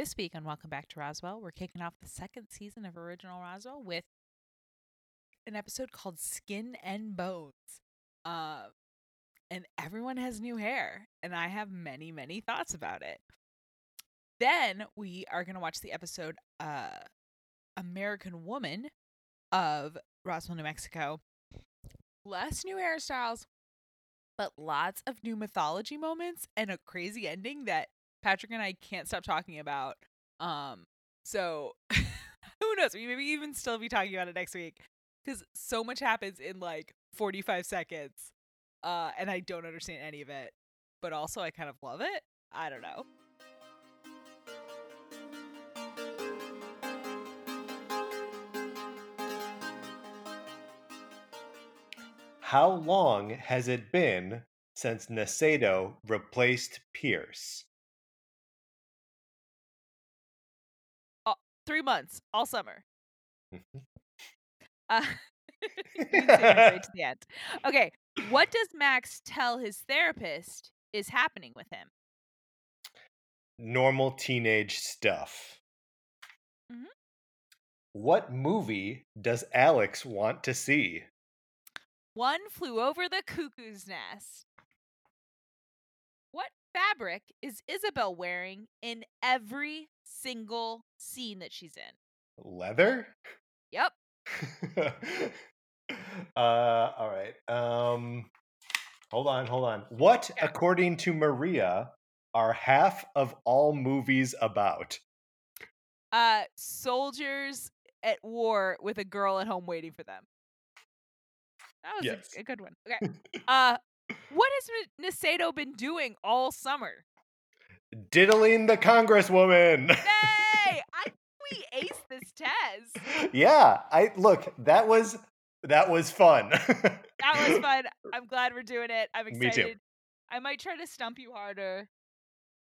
This week on Welcome Back to Roswell, we're kicking off the second season of Original Roswell with an episode called Skin and Bones. Uh, and everyone has new hair, and I have many, many thoughts about it. Then we are going to watch the episode uh, American Woman of Roswell, New Mexico. Less new hairstyles, but lots of new mythology moments and a crazy ending that Patrick and I can't stop talking about. Um, so who knows? We maybe even still be talking about it next week because so much happens in like 45 seconds, uh, and I don't understand any of it. But also, I kind of love it. I don't know. How long has it been since Nasedo replaced Pierce? Three months, all summer. Mhm. Uh, you can save it right to the end. Okay, what does Max tell his therapist is happening with him? Normal teenage stuff. Mm-hmm. What movie does Alex want to see? One flew over the cuckoo's nest. What fabric is Isabel wearing in every single scene that she's in? Leather? Yep. uh all right. Um hold on, hold on. What Okay. according to Maria are half of all movies about? Uh, soldiers at war with a girl at home waiting for them. That was a- Yes. a, good one. Okay. Uh, what has M- been doing all summer? Diddling the congresswoman. Yay! I think we aced this test. yeah, I look, that was that was fun. That was fun. I'm glad we're doing it. I'm excited. Me too. I might try to stump you harder.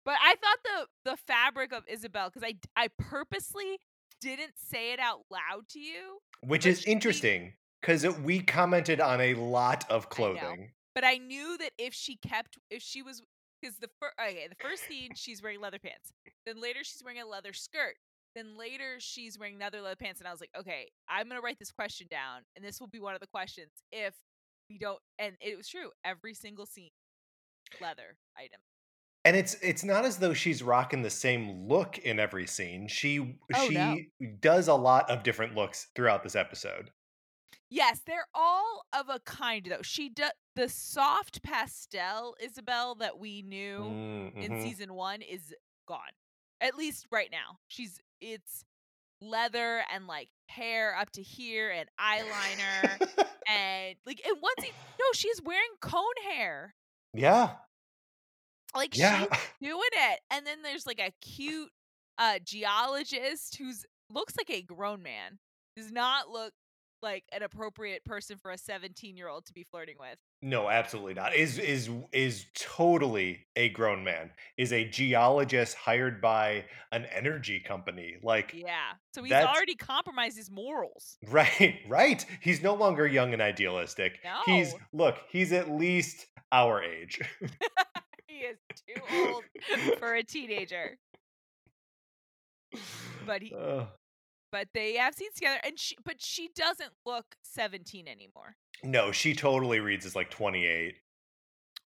But I thought the the fabric of Isabel because I I purposely didn't say it out loud to you, Which is interesting because we commented on a lot of I know. clothing. but I knew that if she kept if she was because the first okay the first scene she's wearing leather pants, then later she's wearing a leather skirt, then later she's wearing another leather pants, and I was like, okay, I'm gonna write this question down, and this will be one of the questions if we don't. And it was true. Every single scene, leather item. And it's it's not as though she's rocking the same look in every scene. She Oh, she no. does a lot of different looks throughout this episode. Yes, they're all of a kind though. She does the soft pastel Isabel that we knew Mm, in mhm. season one is gone. At least right now. She's it's leather and like hair up to here and eyeliner and like and one scene no, she's wearing cone hair. yeah. Like Yeah. she's doing it. And then there's like a cute uh geologist who's looks like a grown man. Does not look like an appropriate person for a 17 year old to be flirting with. No, absolutely not. Is is is totally a grown man. Is a geologist hired by an energy company. Like Yeah. So he's That's- already compromised his morals. right, right. He's no longer young and idealistic. He's look, he's at least our age. He is too old for a teenager. But he Ugh. But they have scenes together and she but she doesn't look 17 anymore. no, she totally reads as like 28.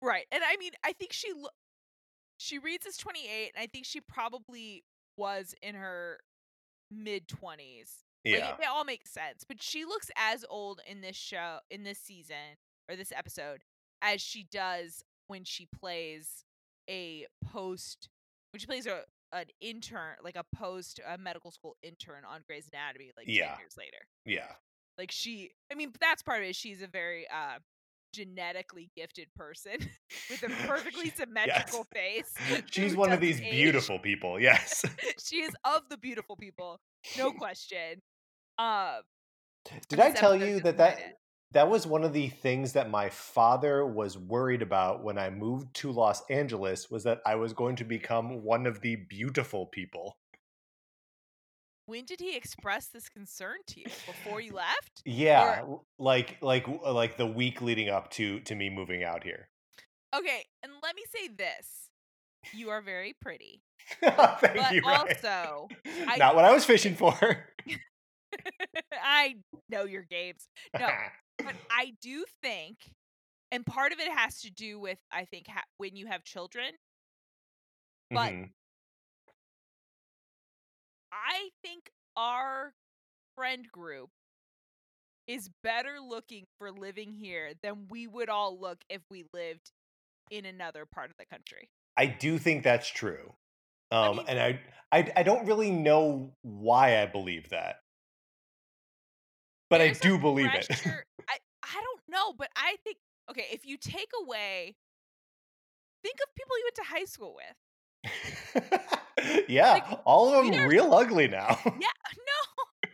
Right. And I mean, I think she lo- she reads as 28 and I think she probably was in her mid 20s. Like, Yeah. it, it all makes sense. But she looks as old in this show, in this season, or this episode, as she does when she plays a post, when she plays a an intern, like a post a medical school intern on Grey's Anatomy, like Yeah. 10 years later. yeah. Like she, I mean, that's part of it. She's a very uh genetically gifted person with a perfectly symmetrical face. She's one of these age. beautiful people. Yes. she is of the beautiful people, no question. Um, Did I tell you that that that was one of the things that my father was worried about when I moved to Los Angeles was that I was going to become one of the beautiful people. when did he express this concern to you before you left? Yeah, l- like like uh, like the week leading up to to me moving out here. Okay, and let me say this. you are very pretty. Thank But you. Ryan. also, I not what I was fishing for. I know your games. No, but I do think, and part of it has to do with I think ha- when you have children. But Mhm. I think our friend group is better looking for living here than we would all look if we lived in another part of the country. I do think that's true. Um, mean- and I, I, I don't really know why I believe that, but I do believe it. pressure- I I know, but I think okay, if you take away think of people you went to high school with. yeah, Like, all of them are- real ugly now. Yeah, no.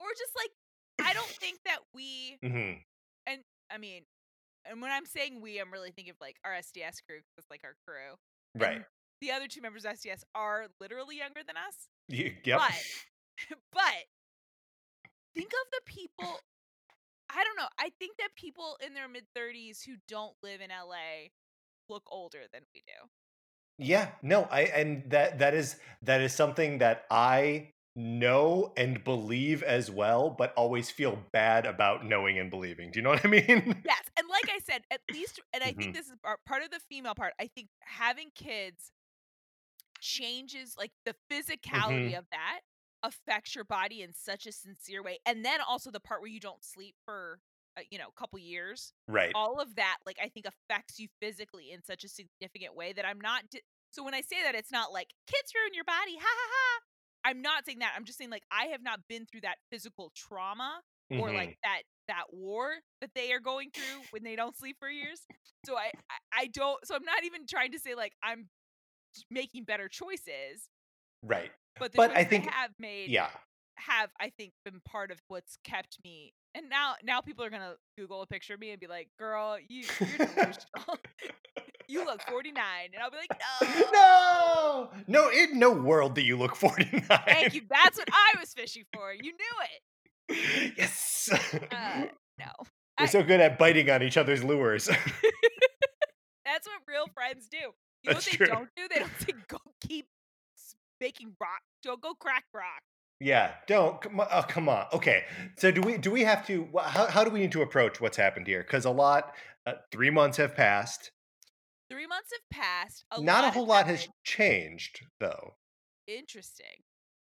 or just like I don't think that we mm-hmm. And I mean, and when I'm saying we, I'm really thinking of like our SDS crew, that's like our crew. Right. And the other two members of SDS are literally younger than us. Y- Yep. But but think of the people I don't know. I think that people in their mid 30s who don't live in LA look older than we do. Yeah, no, I and that that is that is something that I know and believe as well, but always feel bad about knowing and believing. Do you know what I mean? Yes, and like I said, at least, and I Mhm. think this is part of the female part. I think having kids changes, like the physicality Mhm. of that affects your body in such a sincere way, and then also the part where you don't sleep for, uh, you know, a couple years. Right. All of that, like I think, affects you physically in such a significant way that I'm not. Di- so when I say that, it's not like kids ruin your body, ha ha ha. I'm not saying that. I'm just saying like I have not been through that physical trauma or Mhm. like that that war that they are going through when they don't sleep for years. So I, I I don't so I'm not even trying to say like I'm making better choices, right. But But I think- have made Yeah. have I think been part of what's kept me. And now now people are gonna Google a picture of me and be like, "Girl, you you're delusional. you look 49," and I'll be like, "No, No. No, in no world do you look 49. thank you. That's what I was fishing for. You knew it. yes. Uh, no, We're I- so good at biting on each other's lures. That's what real friends do. You know That's what they true. don't do? They don't say go keep baking rock. Don't go crack rock. yeah, don't come on, oh, come on. Okay. So do we do we have to how how do we need to approach what's happened here? Cuz a lot uh, 3 months have passed. Three months have passed. A Not a whole lot has changed though. Interesting.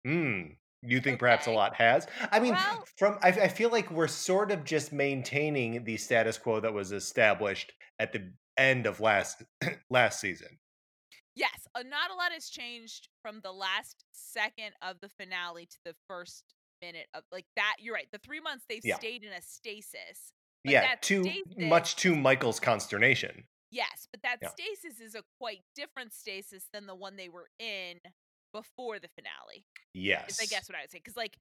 Hmm. You think perhaps a lot has? I mean, Well- from I, I feel like we're sort of just maintaining the status quo that was established at the end of last last season. Yes, uh, not a lot has changed from the last second of the finale to the first minute of like that. You're right. The three months they've Yeah. stayed in a stasis. Yeah, that to stasis- much to Michael's consternation. Yes, but that Yeah. stasis is a quite different stasis than the one they were in before the finale. Yes. I guess what I would say. Because like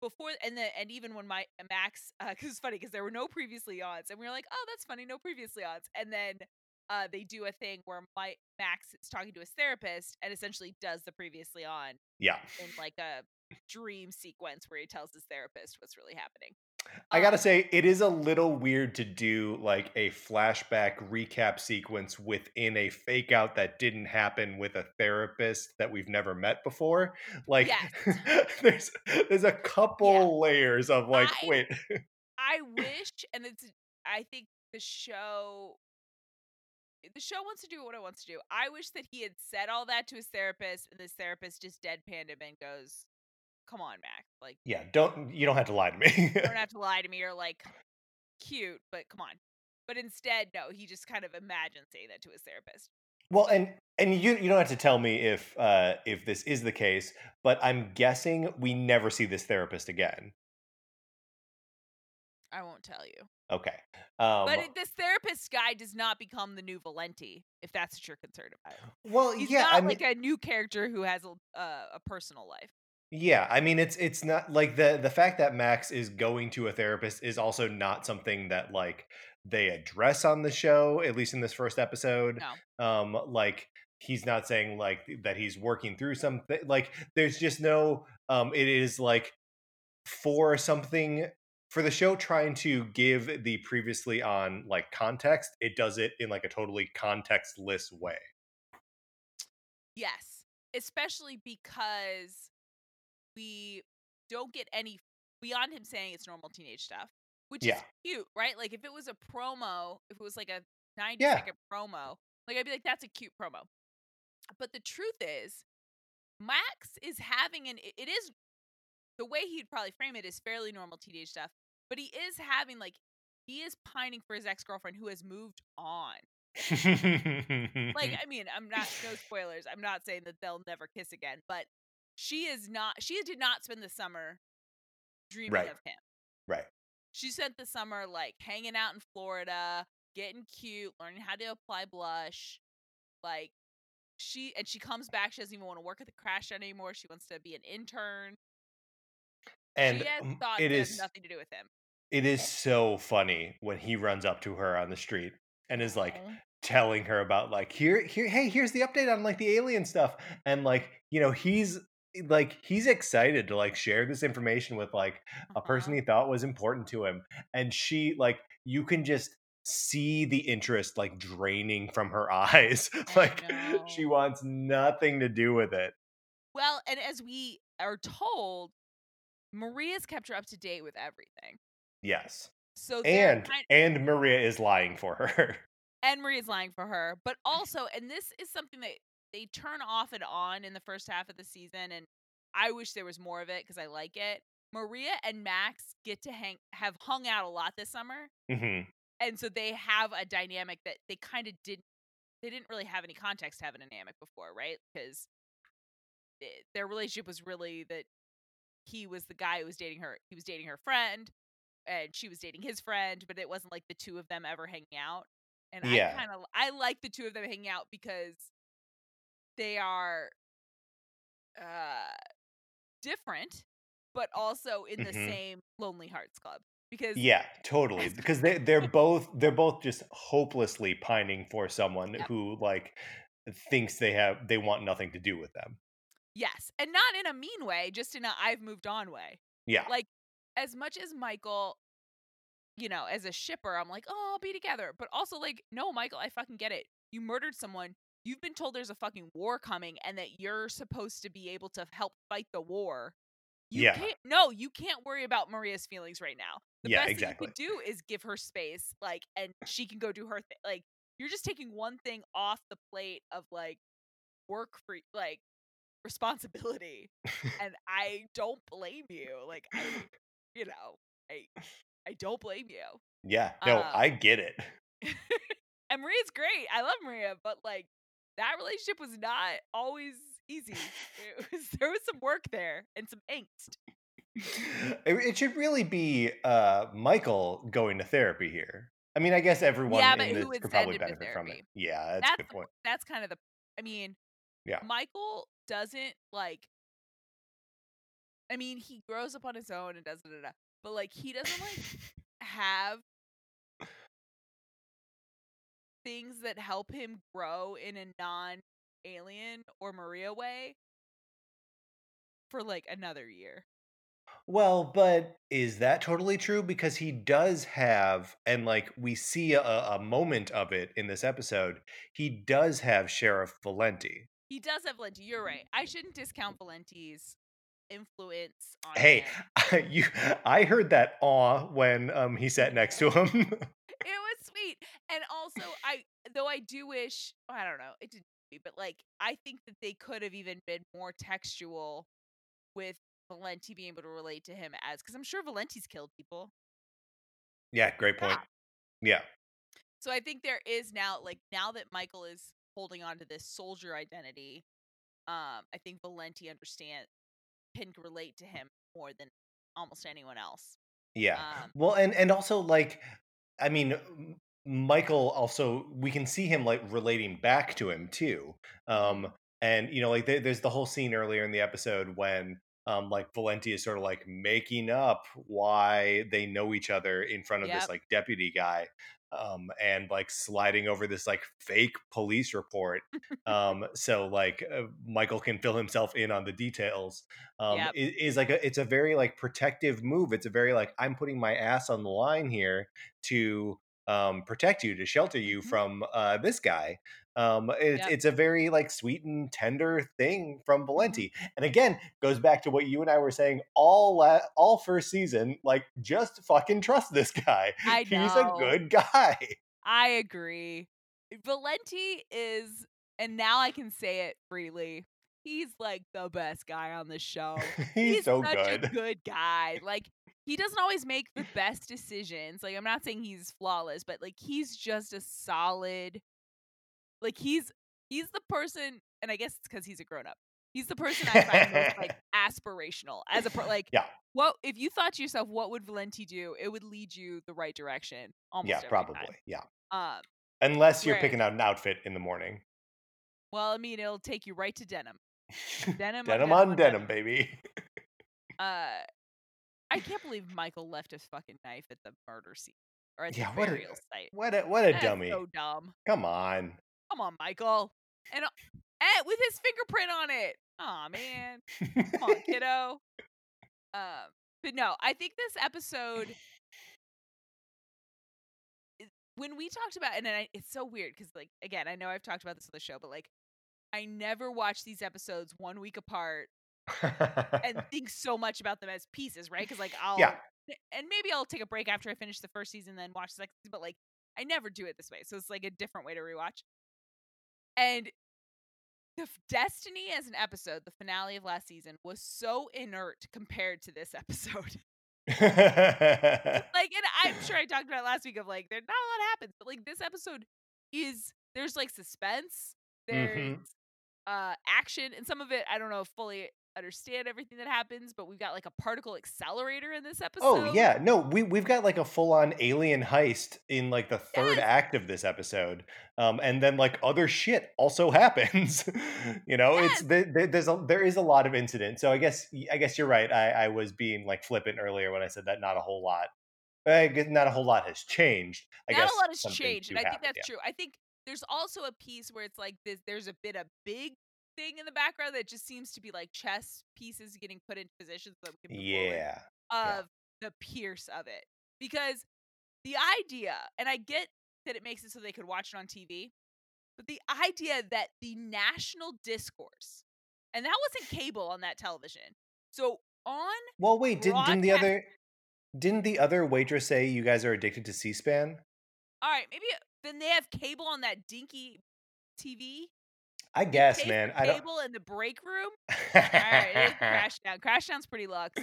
before, and the and even when my Max, because it's funny because there were no previously odds and we were like, oh, that's funny, no previously odds and then uh, they do a thing where my Max is talking to his therapist and essentially does the previously on Yeah. in like a dream sequence where he tells his therapist what's really happening. I gotta Um, say, it is a little weird to do like a flashback recap sequence within a fake out that didn't happen with a therapist that we've never met before. Like, there's there's a couple Yeah. layers of like, I- wait, I wish, and it's I think the show the show wants to do what it wants to do. I wish that he had said all that to his therapist, and this therapist just deadpanned him and goes, "Come on, Mac, like yeah, don't you don't have to lie to me. you don't have to lie to me or like cute, but come on." But instead, no, he just kind of imagined saying that to his therapist. Well, and and you you don't have to tell me if uh if this is the case, but I'm guessing we never see this therapist again. I won't tell you. Okay. Um But this therapist guy does not become the new Valenti, if that's what you're concerned about. well, He's yeah, not I mean like a new character who has a, uh, a personal life. Yeah, I mean it's it's not like the the fact that Max is going to a therapist is also not something that like they address on the show, at least in this first episode. No. Um like he's not saying like that he's working through something like there's just no um it is like for something for the show trying to give the previously on like context, it does it in like a totally contextless way. Yes, especially because we don't get any beyond him saying it's normal teenage stuff, which Yeah. is cute, right? Like if it was a promo, if it was like a 90 Yeah. second promo, like I'd be like, that's a cute promo. But the truth is, Max is having an it- it is the way he'd probably frame it is fairly normal teenage stuff, but he is having like he is pining for his ex girlfriend who has moved on. Like, I mean, I'm not no spoilers. I'm not saying that they'll never kiss again, but she is not. She did not spend the summer dreaming Right. of him. right. She spent the summer like hanging out in Florida, getting cute, learning how to apply blush. Like she and she comes back. She doesn't even want to work at the crash anymore. She wants to be an intern. And she has thoughts it is nothing to do with him. it is so funny when he runs up to her on the street and is like Aw. telling her about like here here hey here's the update on like the alien stuff and like you know he's like he's excited to like share this information with like a person Uh-huh. he thought was important to him and she like you can just see the interest like draining from her eyes like she wants nothing to do with it Well, and as we are told, Maria's kept her up to date with everything. yes So and kind and maria is lying for her and Maria's lying for her, but also, and this is something that they turn off and on in the first half of the season, and I wish there was more of it because I like it. Maria and Max get to hang have hung out a lot this summer, hmm and so they have a dynamic that they kind of didn't. They didn't really have any context to have a dynamic before, right? Because their relationship was really that he was the guy who was dating her. He was dating her friend, and she was dating his friend, but it wasn't like the two of them ever hanging out. And Yeah. I kind of I like the two of them hanging out because they are uh different, but also in the Mhm. same Lonely Hearts Club. Because Yeah, totally. Because they they're both they're both just hopelessly pining for someone Yep. who like thinks they have they want nothing to do with them. Yes, and not in a mean way, just in a I've moved on way. Yeah. Like as much as Michael, you know, as a shipper, I'm like, oh, I'll be together. But also, like, no, Michael, I fucking get it. You murdered someone. You've been told there's a fucking war coming and that you're supposed to be able to help fight the war. You Yeah. can't no, you can't worry about Maria's feelings right now. The Yeah, best exactly. you could do is give her space, like, and she can go do her thing. Like, you're just taking one thing off the plate of like work for like responsibility. and I don't blame you. Like I you know, I I don't blame you. yeah. No, Uh, I get it. and Maria's great. I love Maria, but like that relationship was not always easy. It was there was some work there and some angst. It, it should really be uh Michael going to therapy here. I mean, I guess everyone Yeah, but who could probably benefit from it. Yeah, that's, a That's good the, point. that's kind of the I mean, Yeah. Michael doesn't like I mean, he grows up on his own and does da, da, da, but like he doesn't like have things that help him grow in a non alien or Maria way for like another year. Well, but is that totally true? Because he does have, and like we see a, a moment of it in this episode, he does have Sheriff Valenti. He does have Valenti. You're right. I shouldn't discount Valenti's influence on Hey, him. you, I heard that awe when um he sat next to him. It was sweet. And also I though I do wish I don't know, it didn't be, but like I think that they could have even been more textual with Valenti being able to relate to him as because I'm sure Valenti's killed people. yeah, great point. Yeah, So I think there is now like now that Michael is holding on to this soldier identity, um, I think Valenti understand can relate to him more than almost anyone else. yeah. Um, Well, and and also like, I mean, Michael also we can see him like relating back to him too. Um, and you know, like there, there's the whole scene earlier in the episode when um like Valenti is sort of like making up why they know each other in front of Yep. this like deputy guy. Um, and like sliding over this like fake police report um so like uh, michael can fill himself in on the details um Yep. i- is, like a it's a very like protective move it's a very like i'm putting my ass on the line here to um, protect you, to shelter you Mhm. from uh, this guy. Um, it's Yep. it's a very like sweet and tender thing from Mhm. Valenti, and again goes back to what you and I were saying all la- all first season. Like, just fucking trust this guy. I He's a good guy. I agree. Valenti is, and now I can say it freely. He's like the best guy on the show. He's, so such good. a good guy. Like he doesn't always make the best decisions. Like I'm not saying he's flawless, but like he's just a solid. Like he's he's the person, and I guess it's because he's a grown up. He's the person I find most like aspirational as a per- like. Yeah. What if you thought to yourself, what would Valenti do? It would lead you the right direction. Almost yeah, probably. time. Yeah, Um. unless you're picking out an outfit in the morning. Well, I mean, it'll take you right to denim. Denim, denim on denim, baby. Uh, I can't believe Michael left his fucking knife at the murder scene or at Yeah, the what a- burial site. What a what a That's dummy. So dumb. Come on. Come on, Michael. And, and with his fingerprint on it. Aw, man. Come on, kiddo. Um, but no, I think this episode. When we talked about, and then I, it's so weird because, like, again, I know I've talked about this on the show, but like, I never watch these episodes one week apart and think so much about them as pieces, right? Because like I'll Yeah. and maybe I'll take a break after I finish the first season, then watch the second. season, But like I never do it this way, so it's like a different way to rewatch. And the Destiny as an episode, the finale of last season, was so inert compared to this episode. like, and I'm sure I talked about it last week of like, there's not a lot happens, but like this episode is there's like suspense, there's Mhm. uh action, and some of it I don't know fully understand everything that happens, but we've got like a particle accelerator in this episode. Oh yeah, no, we we've got like a full on alien heist in like the third Yes. act of this episode, um, and then like other shit also happens. you know, it's Yes. the, the, there's a there is a lot of incident. So I guess I guess you're right. I, I was being like flippant earlier when I said that not a whole lot. I guess not a whole lot has changed. I Not guess a lot has changed, and I think that's true. I think there's also a piece where it's like this. There's a bit of big thing in the background that just seems to be like chess pieces getting put into positions so that we can forward. Yeah. yeah. of the Pierce of it. Because the idea, and I get that it makes it so they could watch it on TV, but the idea that the national discourse, and that wasn't cable on that television. So on, Well, wait, did, didn't the other didn't the other waitress say you guys are addicted to C-SPAN? all right, maybe uh, then they have cable on that dinky TV. I guess, Taste man. the I don't. Cable in the break room. All right, it is Crashdown. Crashdown's pretty luxe.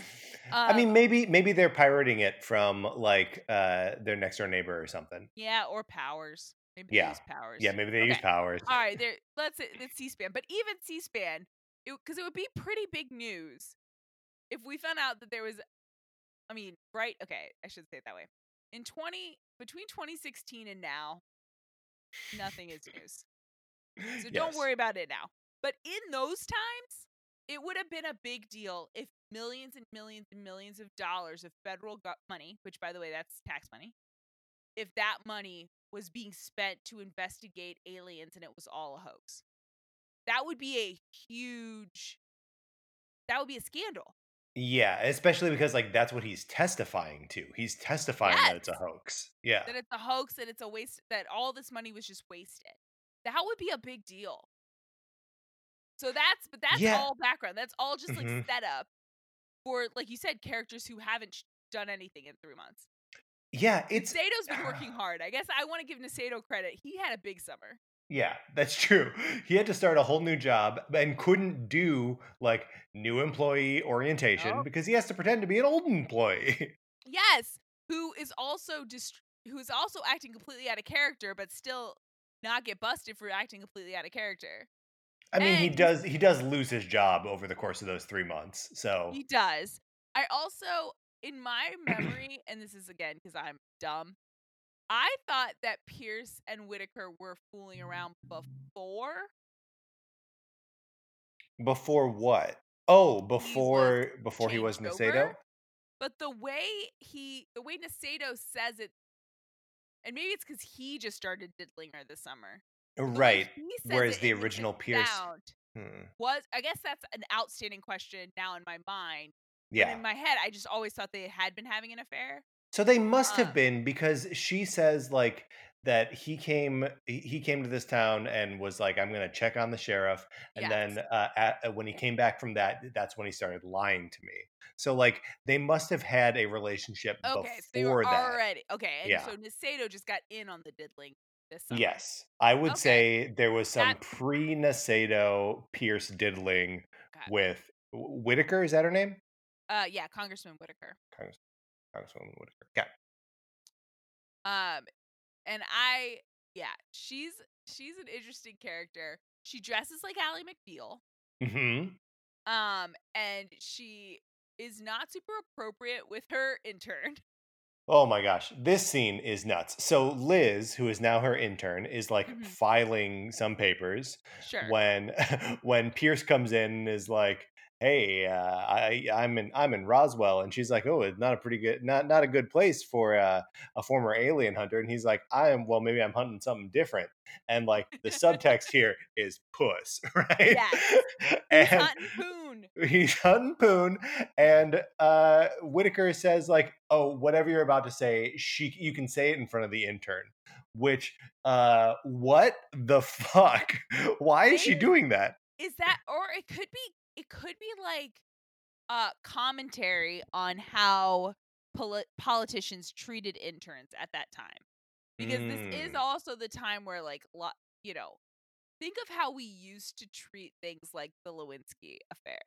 I mean, Um, maybe maybe they're pirating it from like uh their next door neighbor or something. Yeah, or powers. Maybe they Yeah. use powers. Yeah, maybe they use powers. All right, there. Let's it's C-SPAN, but even C-SPAN, because it, would be pretty big news if we found out that there was. I mean, right? Okay, I should say it that way. In twenty between 2016 and now, nothing is news. So don't worry about it now. But in those times, it would have been a big deal if millions and millions and millions of dollars of federal go- money, which by the way, that's tax money, if that money was being spent to investigate aliens and it was all a hoax. That would be a huge that would be a scandal. Yeah, especially because like that's what he's testifying to. He's testifying that it's a hoax. Yeah. That it's a hoax, that it's a waste that all this money was just wasted. That would be a big deal. So that's but that's Yeah. all background. That's all just like Mhm. setup for like you said characters who haven't sh- done anything in 3 months. Yeah, it's Nasedo's been working hard. I guess I want to give Nasedo credit. He had a big summer. Yeah, that's true. He had to start a whole new job and couldn't do like new employee orientation Nope. because he has to pretend to be an old employee. Yes, who is also dist- who is also acting completely out of character, but still not get busted for acting completely out of character. I mean, he does he does lose his job over the course of those 3 months. So, He does. I also, in my memory, and this is again because I'm dumb, I thought that Pierce and Whitaker were fooling around before. before what? Oh, before before he was changed But the way he, the way Nasedo says it, and maybe it's because he just started diddling her this summer. Right. he Whereas the original Pierce Hmm. was, I guess that's an outstanding question now in my mind. But Yeah. in my head, I just always thought they had been having an affair. So they must Uh have been because she says like that he came he came to this town and was like I'm going to check on the sheriff and then uh, at, uh, when he came back from that that's when he started lying to me. So like they must have had a relationship Okay, so they were that. already okay, and Yeah. so Nasedo just got in on the diddling this summer. Yes. I would Okay. say there was some That's pre-Nasedo Pierce diddling okay. with Whitaker, is that her name? Uh yeah, Congressman Whitaker. Congress, Congresswoman Whitaker. Got Um and I yeah, she's she's an interesting character. She dresses like Ally McBeal. Mhm. Um and she is not super appropriate with her intern. Oh my gosh, this scene is nuts. So Liz, who is now her intern, is like Mhm. filing some papers Sure. when when Pierce comes in and is like, "Hey, uh, I I'm in I'm in Roswell," and she's like, "Oh, it's not a pretty good not not a good place for uh, a former alien hunter." And he's like, "I am well, maybe I'm hunting something different." And like the subtext here is puss, right? Yes. He's and hunting Poon. he's hunting Poon, and uh, Whitaker says like, "Oh, whatever you're about to say, she you can say it in front of the intern." Which, uh, what the fuck? Why is she doing that? Is that or it could be it could be like uh commentary on how poli- politicians treated interns at that time. Because this is Mm. also the time where like lo- you know, think of how we used to treat things like the Lewinsky affair.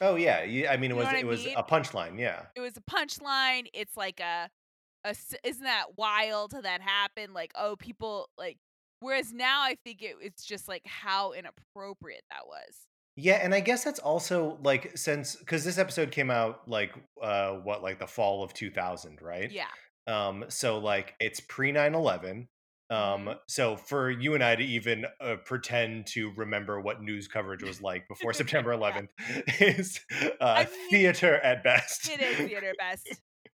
Oh yeah, yeah, I mean, it You was I it was a punchline. Yeah, It was a punchline. It's like a a isn't that wild that happened? Like oh people like whereas now I think it, it's just like how inappropriate that was. Yeah, and I guess that's also like since because this episode came out like uh what like the fall of 2000, right? Yeah. Um, so like it's pre 9-11. Um, Mhm. so for you and I to even uh, pretend to remember what news coverage was like before September Yeah. 11th is uh, I mean, theater at best. It is theater best.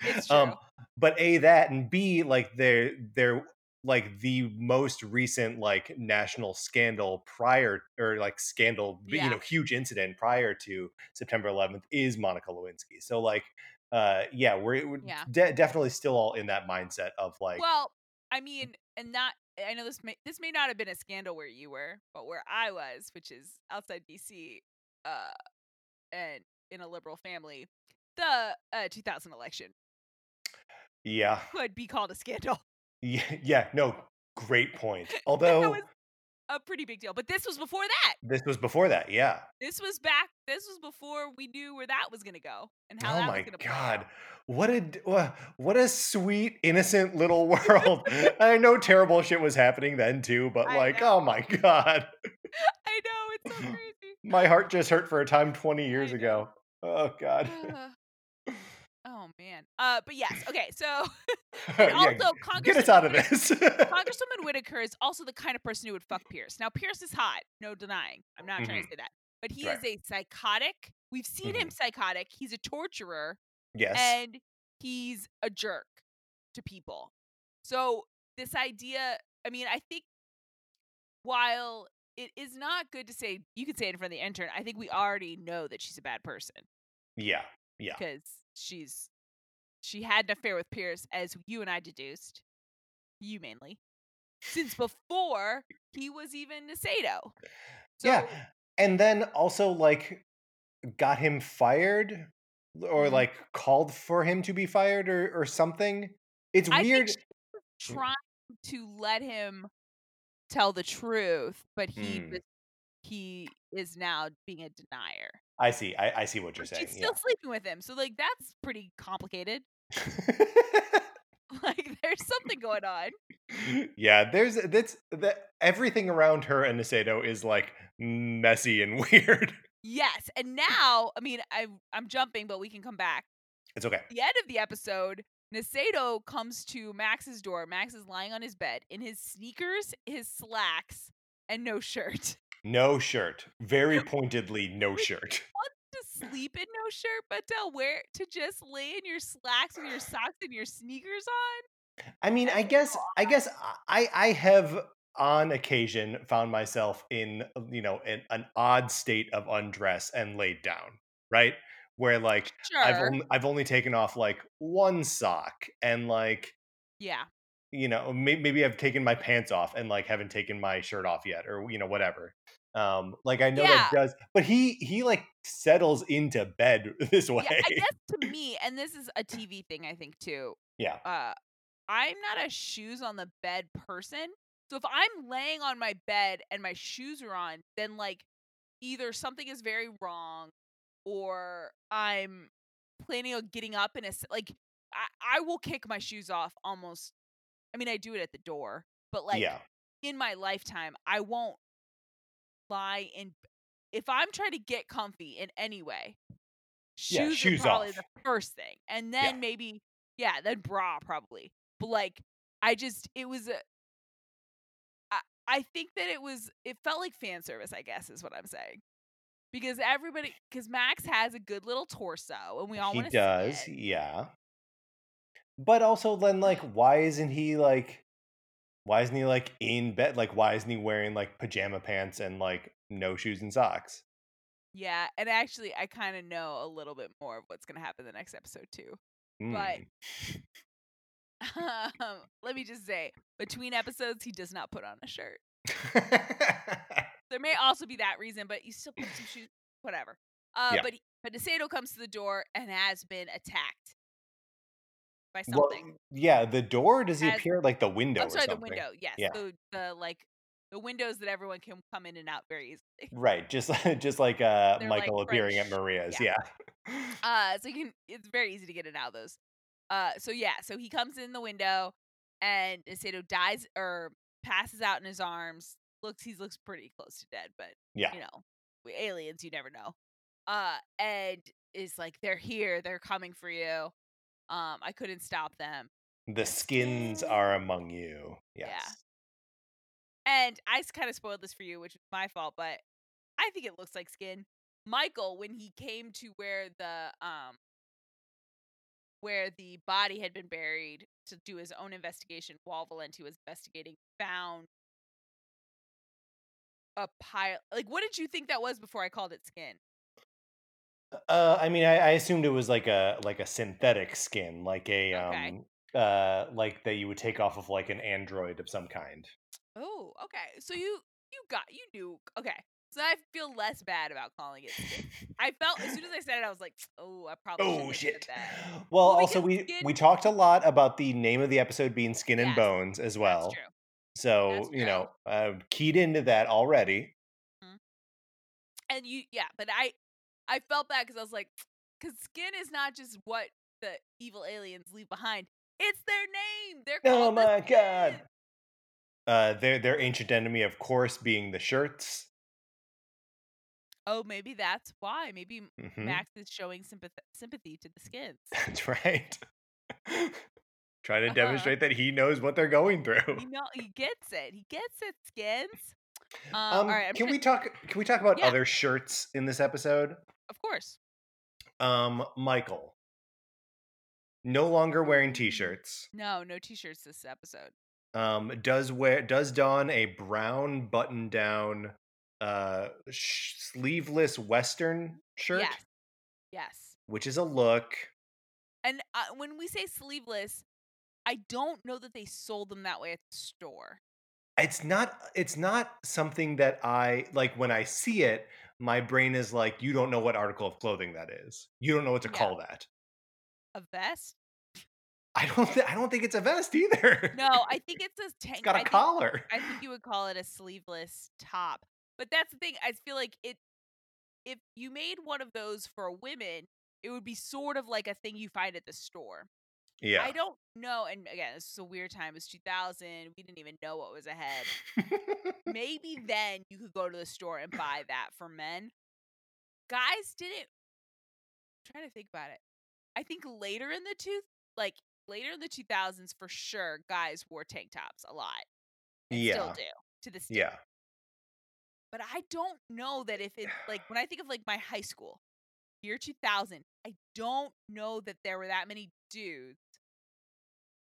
It's true. um, but a that and b like they're they're like the most recent like national scandal prior or like scandal you know huge incident prior to September 11th is Monica Lewinsky. So like uh yeah we're, we're Yeah. de- definitely still all in that mindset of like well, I mean, and not I know this may this may not have been a scandal where you were, but where I was, which is outside DC, uh, and in a liberal family, the uh, 2000 election yeah could be called a scandal. Yeah yeah no great point although was a pretty big deal. But this was before that. this was before that yeah This was back. This was before we knew where that was gonna go and how oh my was gonna play god what a what a sweet innocent little world i know terrible shit was happening then too but I like know. oh my god I know it's so crazy. my heart just hurt for a time 20 years ago oh god oh man. Uh, but yes. Okay. So yeah, also, get us out of Congresswoman- this Congresswoman Whitaker is also the kind of person who would fuck Pierce. Now, Pierce is hot, no denying. I'm not trying to say that. But he Right. is a psychotic. We've seen him psychotic. He's a torturer yes and he's a jerk to people. So, this idea, I mean, I think while it is not good to say, you could say it in front of the intern, I think we already know that she's a bad person yeah yeah because she's she had an affair with Pierce, as you and I deduced, you mainly, since before he was even Nasedo. So, yeah and then also like got him fired or Mhm. like called for him to be fired or or something it's weird trying to let him tell the truth, but he Mm. just, he is now being a denier. I see i, I see what you're But saying she's still sleeping with him, so like that's pretty complicated. like there's something going on. yeah there's that's that everything around her and Nasedo is like messy and weird Yes, and now I mean I I'm jumping, but we can come back. it's okay the end of the episode, Nasedo comes to Max's door. Max is lying on his bed in his sneakers, his slacks, and no shirt. No shirt very pointedly no shirt to sleep in no shirt, but to wear to just lay in your slacks with your socks and your sneakers on. I mean, I guess I guess I I have on occasion found myself in you know an, an odd state of undress and laid down, right? where like sure. I've only I've only taken off like one sock and like yeah. You know, maybe, maybe I've taken my pants off and like haven't taken my shirt off yet, or you know, whatever. Um, like I know Yeah. that does, but he he like settles into bed this way. Yeah, I guess to me, and this is a TV thing, I think too. Yeah. Uh, I'm not a shoes on the bed person. So if I'm laying on my bed and my shoes are on, then like either something is very wrong, or I'm planning on getting up in a s- like I I will kick my shoes off almost. I mean, I do it at the door, but like yeah. in my lifetime, I won't lie in. If I'm trying to get comfy in any way, Yeah, shoes, shoes are probably off. the first thing, and then Yeah. maybe yeah, then bra probably. But like, I just it was a. I I think that it was it felt like fan service. I guess is what I'm saying. Because everybody, because Max has a good little torso, and we all he want to does, see it. yeah. But also then like why isn't he like why isn't he like in bed? Like why isn't he wearing like pajama pants and like no shoes and socks? Yeah, and actually, I kind of know a little bit more of what's gonna happen in the next episode too. But Mm. um, let me just say, between episodes, he does not put on a shirt. There may also be that reason, but you still put some shoes, whatever. Uh, Yeah. but he, but Nasedo comes to the door and has been attacked by well, yeah, the door does he As- appear like the window I'm or sorry, the window. Yes, Yeah. the the like the windows that everyone can come in and out very easily. Right, just just like uh They're, like, Michael appearing at Maria's. Yeah. Yeah. Uh, so you can it's very easy to get in out of those. Uh, so yeah, so he comes in the window and Nasedo dies or passes out in his arms. Looks he looks pretty close to dead, but yeah. you know, we aliens, you never know. Uh, and is like, they're here, they're coming for you. Um, I couldn't stop them. The skins are among you. Yes. And I kind of spoiled this for you, which is my fault, but I think it looks like skin. Michael, when he came to where the um where the body had been buried to do his own investigation while Valenti was investigating, found a pile. Like, what did you think that was before I called it skin? Uh, I mean, I, I assumed it was like a like a synthetic skin, like a Okay. um uh like that you would take off of like an android of some kind. Oh, okay. So you you got you knew. Okay. So I feel less bad about calling it skin. I felt as soon as I said it, I was like, oh, I probably Oh shit. Well, Well, also we skin- we talked a lot about the name of the episode being Skin and Yes, Bones as well. That's true. So, you know, uh, keyed into that already. And you, yeah, but I, I felt bad because I was like, because skin is not just what the evil aliens leave behind; it's their name. They're Oh called the my god. Uh their their ancient enemy of course being the shirts. Oh, maybe that's why. Maybe Mhm. Max is showing sympath- sympathy to the skins. That's right. Trying to Uh-huh. demonstrate that he knows what they're going through. You know, he gets it. He gets it. Skins. Um, Um, all right, can try- we talk? Can we talk about Yeah. other shirts in this episode? Of course. Um, Michael, no longer wearing t-shirts. No, no t-shirts this episode. Um, does wear does don a brown button-down, uh, sh- sleeveless Western shirt, Yes. Yes. which is a look. And uh, when we say sleeveless, I don't know that they sold them that way at the store. It's not. It's not something that I like. When I see it, my brain is like, "You don't know what article of clothing that is. You don't know what to Yeah. call that." A vest? I don't. Th- I don't think it's a vest either. No, I think it's a tank. it's got I a think- collar. I think you would call it a sleeveless top. But that's the thing. I feel like it. If you made one of those for women, it would be sort of like a thing you find at the store. Yeah. I don't know. And again, this is a weird time. It was 2000. We didn't even know what was ahead. Maybe then you could go to the store and buy that for men. Guys didn't. I'm trying to think about it. I think later in the two, like later in the 2000s, for sure, guys wore tank tops a lot. Yeah. Still do to this day. Yeah. But I don't know that if it's like when I think of like my high school, year 2000, I don't know that there were that many dudes,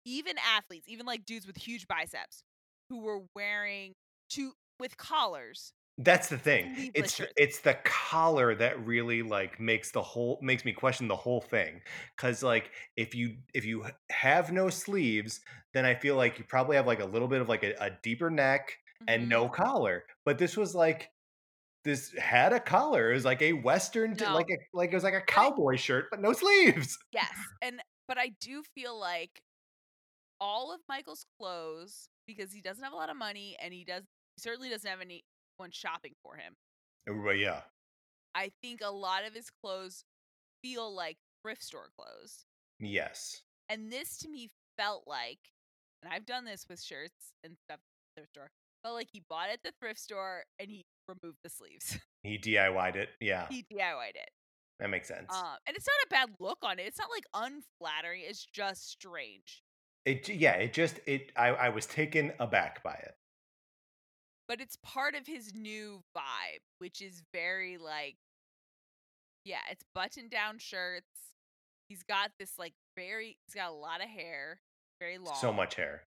even athletes, even like dudes with huge biceps, who were wearing two with collars That's the thing. It's shirts. it's the collar that really, like, makes the whole makes me question the whole thing cuz like, if you if you have no sleeves, then I feel like you probably have, like, a little bit of, like, a a deeper neck and Mhm. no collar. But this was, like this had a collar. It was like a western No. like a like, it was like a cowboy shirt, but no sleeves. Yes, and but I do feel like all of Michael's clothes because he doesn't have a lot of money, and he does he certainly doesn't have anyone shopping for him. Uh, yeah. I think a lot of his clothes feel like thrift store clothes. Yes. And this to me felt like and I've done this with shirts and stuff at the thrift store, felt like he bought at the thrift store and he removed the sleeves. He DIY'd it, yeah. He DIY'd it. That makes sense. Um, and it's not a bad look on it, it's not, like, unflattering, it's just strange. It yeah, it just it I I was taken aback by it. But it's part of his new vibe, which is very, like Yeah, it's button-down shirts. He's got this, like, very he's got a lot of hair, very long. So much hair.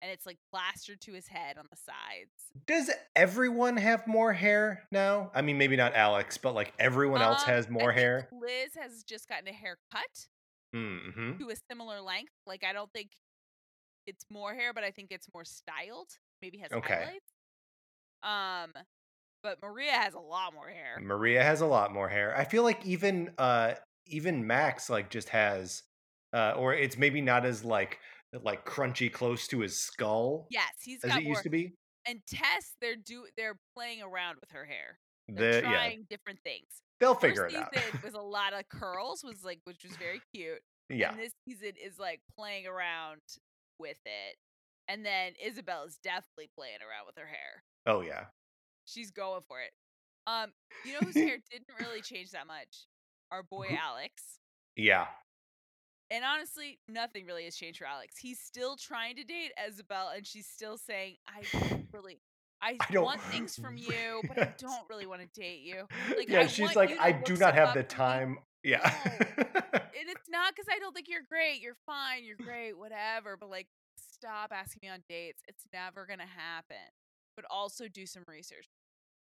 And it's, like, plastered to his head on the sides. Does everyone have more hair now? I mean, maybe not Alex, but, like, everyone else Um, has I more hair? Liz has just gotten a haircut Mm, mhm. to a similar length. Like, I don't think it's more hair, but I think it's more styled, maybe has Okay. highlights. Um, but Maria has a lot more hair. Maria has a lot more hair. I feel like even, uh even Max, like, just has, uh or it's maybe not as, like like, crunchy close to his skull Yes, he's as got it used to be. and Tess, they're do they're playing around with her hair. They're The yeah. trying different things. They'll 1st figure it season out. was a lot of curls, was, like which was very cute, Yeah. and this season is, like, playing around with it. And then Isabel is definitely playing around with her hair. Oh, yeah. She's going for it. Um, you know whose hair didn't really change that much? Our boy Alex. Yeah. And honestly, nothing really has changed for Alex. He's still trying to date Isabel, and she's still saying, "I don't really I I want things from you, but I don't really wanna date you. Like, Yeah, I she's like, "I do not have the up for me." time" Yeah. And it's not because I don't think you're great, you're fine, you're great, whatever, but, like, stop asking me on dates, it's never gonna happen. But also do some research,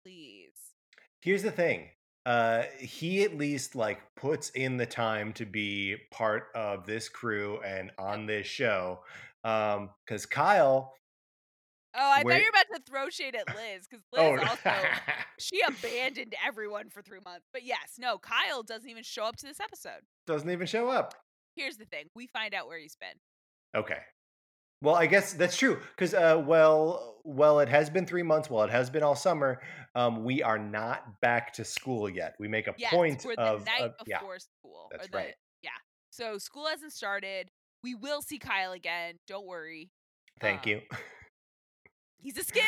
please. Here's the thing, uh, he at least, like, puts in the time to be part of this crew and on this show, Um, because Kyle Oh, I thought you were about to throw shade at Liz because Liz also she abandoned everyone for 3 months. But, yes, no, Kyle doesn't even show up to this episode. Doesn't even show up. Here's the thing, we find out where he's been. Okay. Well, I guess that's true 'cause, uh, well well, it has been 3 months, well, it has been all summer, um, we are not back to school yet. We make a Yes, point the of night of yeah. before school, or That's the right. yeah. So, school hasn't started. We will see Kyle again, don't worry. Thank Um you. He's a skin!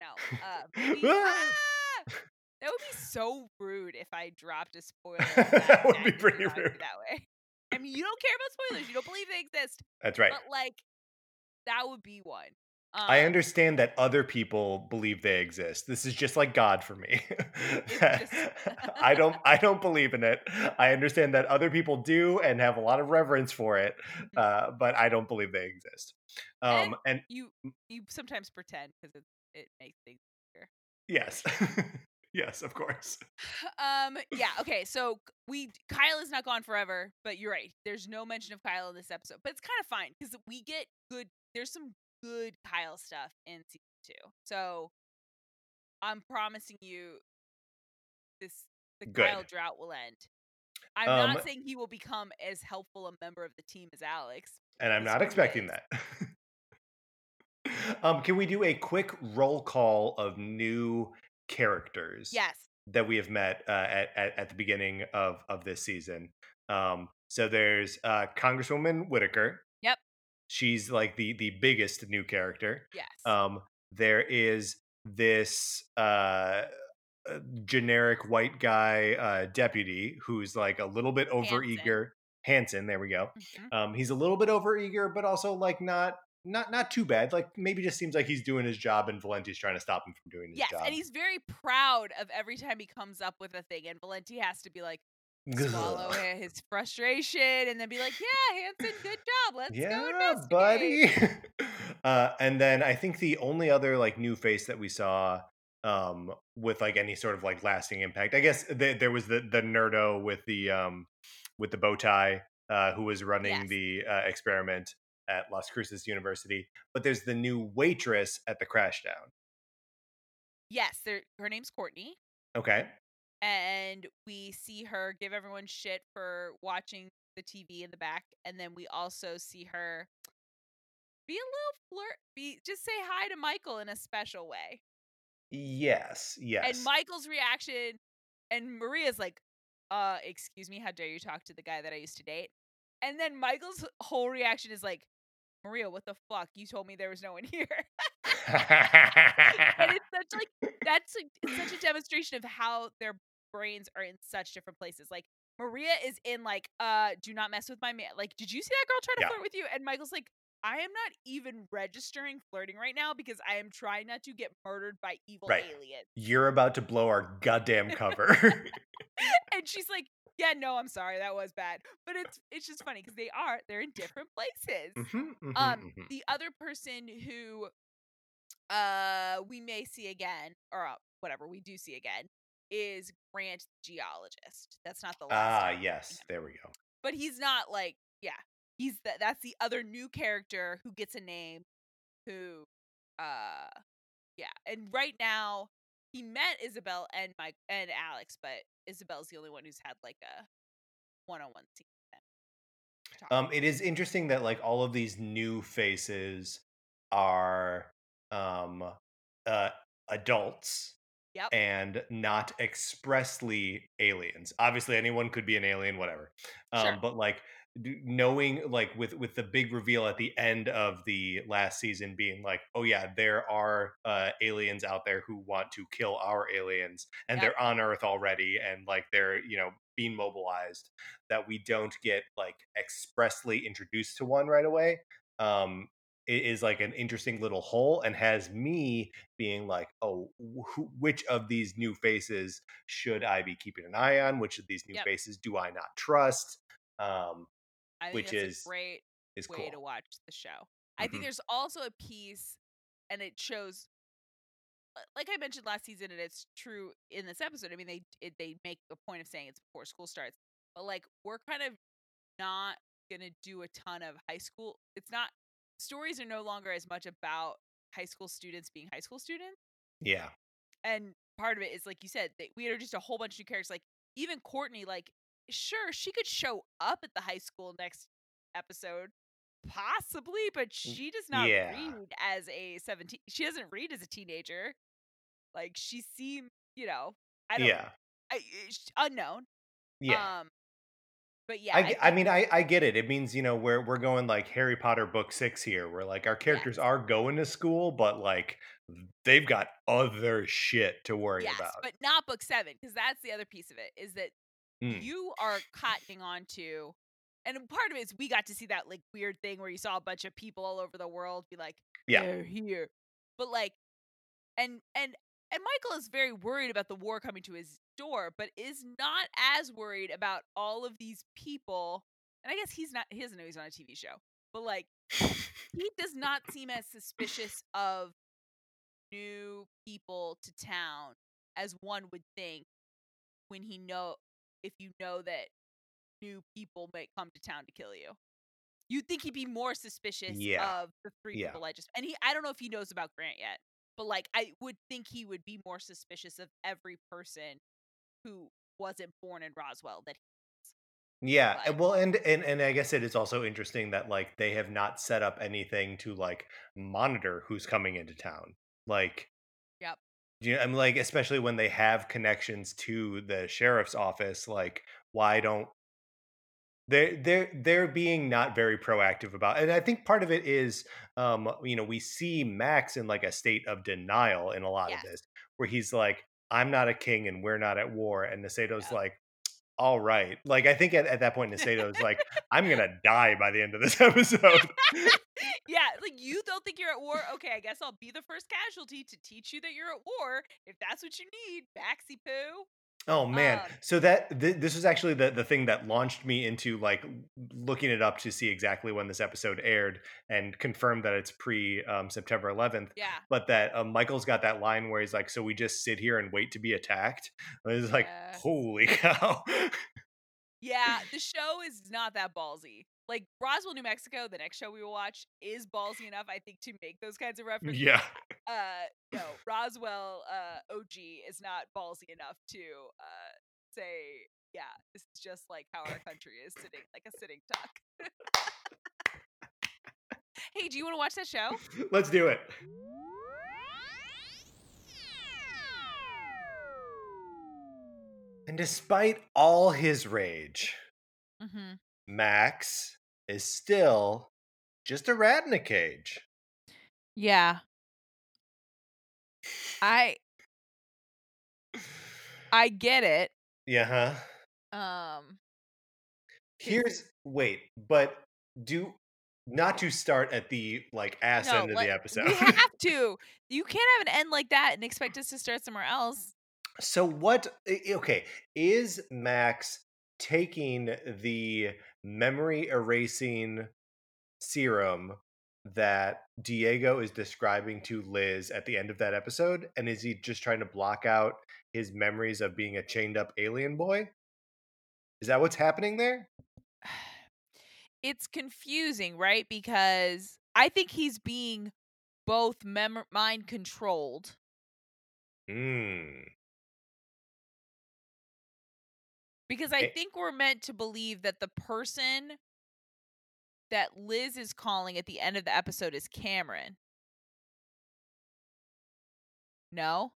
No, uh, maybe ah! That would be so rude if I dropped a spoiler that That would be pretty rude. that way. I mean, you don't care about spoilers, you don't believe they exist, That's right. but, like, that would be one. I Um understand that other people believe they exist. This is just like God for me. Just I don't I don't believe in it. I understand that other people do and have a lot of reverence for it, Mhm. uh, but I don't believe they exist. And Um, and you you sometimes pretend 'cause it it makes things easier. Yes. Yes, of course. Um, yeah, okay, so we Kyle is not gone forever, but you're right, there's no mention of Kyle in this episode, but it's kinda fine cuz we get good there's some good Kyle stuff in season 2. So I'm promising you this the Kyle drought will end. I'm Um not saying he will become as helpful a member of the team as Alex. And I'm not expecting that. Um, can we do a quick roll call of new characters Yes. that we have met, uh, at at at the beginning of of this season? Um, so there's, uh, Congresswoman Whitaker. She's, like, the the biggest new character. Yes. Um, there is this, uh, uh, generic white guy, uh, deputy who's, like, a little bit Hanson. overeager Hanson, there we go. Mhm. Um, he's a little bit overeager, but also, like, not not not too bad, like, maybe just seems like he's doing his job and Valenti's trying to stop him from doing his Yes, job. and he's very proud of every time he comes up with a thing, and Valenti has to be like, swallow his frustration and then be like, "Yeah, Hanson, good job, let's go Yeah, investigate." buddy. Uh, and then I think the only other, like, new face that we saw um with like any sort of like lasting impact. I guess th- there was the the nerdo with the um with the bow tie uh who was running Yes. the uh, experiment at Las Cruces University, but there's the new waitress at the Crashdown. Yes, her name's Courtney, Okay. And we see her give everyone shit for watching the TV in the back, and then we also see her be a little flirt, be just say hi to Michael in a special way. Yes, yes. And Michael's reaction, and Maria's like, "Uh, excuse me, how dare you talk to the guy that I used to date?" And then Michael's whole reaction is like, "Maria, what the fuck? You told me there was no one here." and it's such like that's a, such a demonstration of how their brains are in such different places. Like Maria is in like, uh, do not mess with my man. Like, did you see that girl try to Yeah. flirt with you? And Michael's like, I am not even registering flirting right now because I am trying not to get murdered by evil Right. aliens. You're about to blow our goddamn cover. and she's like, yeah, no, I'm sorry, that was bad. But it's it's just funny because they are they're in different places. Mhm, mhm, Um, mhm. the other person who uh we may see again, or uh, whatever we do see again, is Grant geologist. That's not the last. Ah, yes. There we go. But he's not like, yeah, he's the, that's the other new character who gets a name. Who, uh, yeah, and right now he met Isabel and Mike and Alex, but Isabel's the only one who's had like a one-on-one scene. with them. Talk. Um, it is interesting that like all of these new faces are um uh adults Yep. and not expressly aliens. Obviously, anyone could be an alien, whatever. Um, Sure. But like knowing, like with with the big reveal at the end of the last season, being like, oh yeah, there are uh, aliens out there who want to kill our aliens, and Yep. they're on Earth already, and like they're you know being mobilized. That we don't get like expressly introduced to one right away. Um, is like an interesting little hole and has me being like, oh, wh- which of these new faces should I be keeping an eye on? Which of these new Yep. faces do I not trust? Um, I which is- great is way cool. to watch the show. I think Mhm. there's also a piece, and it shows, uh, like I mentioned last season, and it's true in this episode. I mean, they it, they make a point of saying it's before school starts, but like we're kind of not gonna do a ton of high school. It's not stories are no longer as much about high school students being high school students, Yeah. and part of it is like you said, they, we just a whole bunch of new characters. Like even Courtney, like sure she could show up at the high school next episode possibly but she does not yeah. read as a 17 she doesn't read as a teenager like she seems, you know i don't Yeah. I, unknown Yeah. um but yeah I, I, I mean, I, I get it. It means, you know, we're, we're going like Harry Potter book six here, where like our characters are going to school, but like they've got other shit to worry yes about. but not book seven because that's the other piece of it is that Mm. you are cottoning on to and part of it is we got to see that like weird thing where you saw a bunch of people all over the world be like Yeah. they're here but like and and and michael is very worried about the war coming to his door but is not as worried about all of these people and i guess he's not he doesn't know he's on a tv show but like he does not seem as suspicious of new people to town as one would think when he know if you know that new people might come to town to kill you. You'd think he'd be more suspicious Yeah. of the three Yeah. people I just and he I don't know if he knows about Grant yet, but like I would think he would be more suspicious of every person who wasn't born in Roswell that he, Yeah, Like- and well, and and and I guess it is also interesting that like they have not set up anything to like monitor who's coming into town. Like, Yep. do you, I'm like, especially when they have connections to the sheriff's office. Like, why don't they? They're they're being not very proactive about, and I think part of it is, um, you know, we see Max in like a state of denial in a lot Yes. of this, where he's like, "I'm not a king, and we're not at war," and Nasedo's Yeah. like all right. Like I think at, at that point Nasedo's like, I'm gonna die by the end of this episode. Yeah, like you don't think you're at war? Okay, I guess I'll be the first casualty to teach you that you're at war if that's what you need, Maxie Poo. Oh man. Um, so that th- this was actually the the thing that launched me into like looking it up to see exactly when this episode aired and confirmed that it's pre um, September 11th. Yeah. But that um, Michael's got that line where he's like, "So we just sit here and wait to be attacked." And it's like, Yeah. holy cow. Yeah, the show is not that ballsy. Like Roswell, New Mexico, the next show we will watch is ballsy enough, I think, to make those kinds of references. yeah. Uh, Roswell, uh, OG is not ballsy enough to uh say, yeah, this is just like how our country is sitting, like a sitting duck. hey, do you want to watch that show? Let's do it. And despite all his rage, Mm-hmm. Max is still just a rat in a cage. Yeah. I I get it. Yeah, huh? Um Here's wait, but do not to start at the like ass no, end of let- the episode. we have to. You can't have an end like that and expect us to start somewhere else. so what okay, is Max taking the memory erasing serum that Diego is describing to Liz at the end of that episode and is he just trying to block out his memories of being a chained up alien boy? Is that what's happening there? It's confusing, right? Because I think he's being both mem- mind controlled Hmm. because I think we're meant to believe that the person that Liz is calling at the end of the episode is Cameron. No?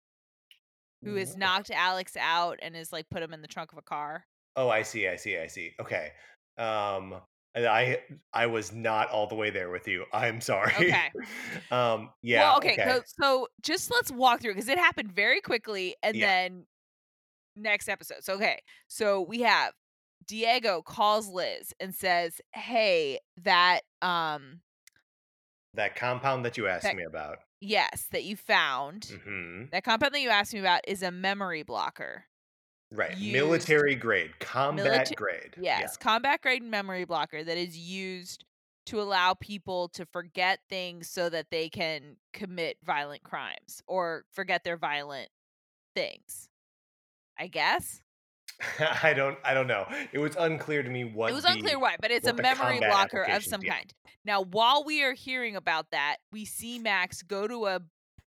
Who has knocked Alex out and is like put him in the trunk of a car. Oh, I see, I see, I see. Okay. Um and I I was not all the way there with you. I'm sorry. Okay. um yeah. well, okay, So, so just let's walk through because it happened very quickly and Yeah. then next episode. So okay. So we have Diego calls Liz and says, "Hey, that um that compound that you asked that- me about. yes, that you found. hmm That compound that you asked me about is a memory blocker. Right. used- Military grade, combat Milita- grade. Yes, combat grade memory blocker that is used to allow people to forget things so that they can commit violent crimes or forget their violent things. I guess. I don't I don't know. It was unclear to me what it was the- unclear why, but it's a memory blocker of some yeah. kind. Now, while we are hearing about that, we see Max go to a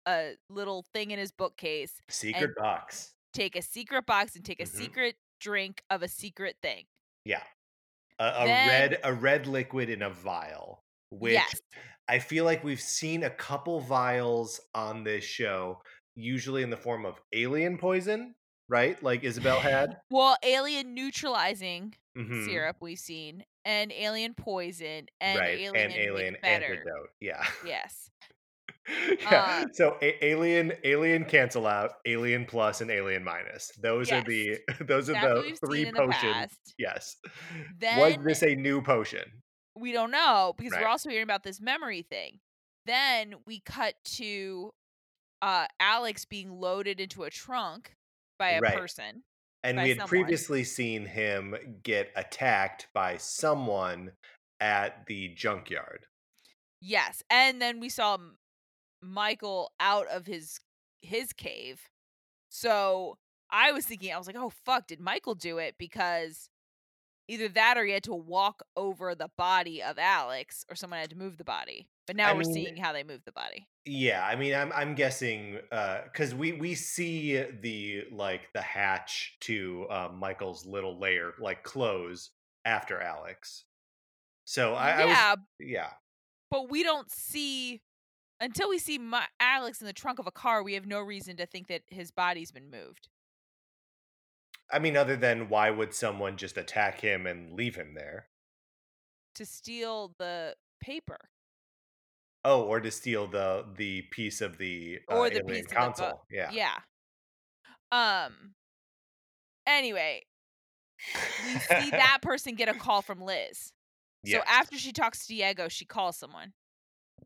a little thing in his bookcase, secret box. take a secret box and take a Mhm. secret drink of a secret thing. Yeah. A, a Then- red a red liquid in a vial. Which yes. I feel like we've seen a couple vials on this show, usually in the form of alien poison, right? Like Isabel had. Well, alien neutralizing Mhm. syrup we've seen, and alien poison, and right. alien, and alien antidote. Yeah. Yes. yeah. Uh, so a- alien alien cancel out, alien plus and alien minus. Those are the those are That's the three in the potions. Yes. Then Was this a new potion? we don't know because Right. we're also hearing about this memory thing. Then we cut to uh Alex being loaded into a trunk by a Right. person. And we had someone. previously seen him get attacked by someone at the junkyard. Yes. And then we saw Michael out of his his cave. So I was thinking, I was like, oh fuck, did Michael do it? Because either that or he had to walk over the body of Alex or someone had to move the body. But now I we're mean, seeing how they move the body. Yeah, I mean, I'm I'm guessing because we we see the like the hatch to uh, Michael's little lair like close after Alex. So I, I was yeah, yeah but we don't see until we see my, Alex in the trunk of a car. We have no reason to think that his body's been moved. I mean, other than why would someone just attack him and leave him there? to steal the paper Oh, or to steal the the piece of the uh, or the piece of the console. book. yeah. Yeah. Um. Anyway, we see that person get a call from Liz. So after she talks to Diego, she calls someone.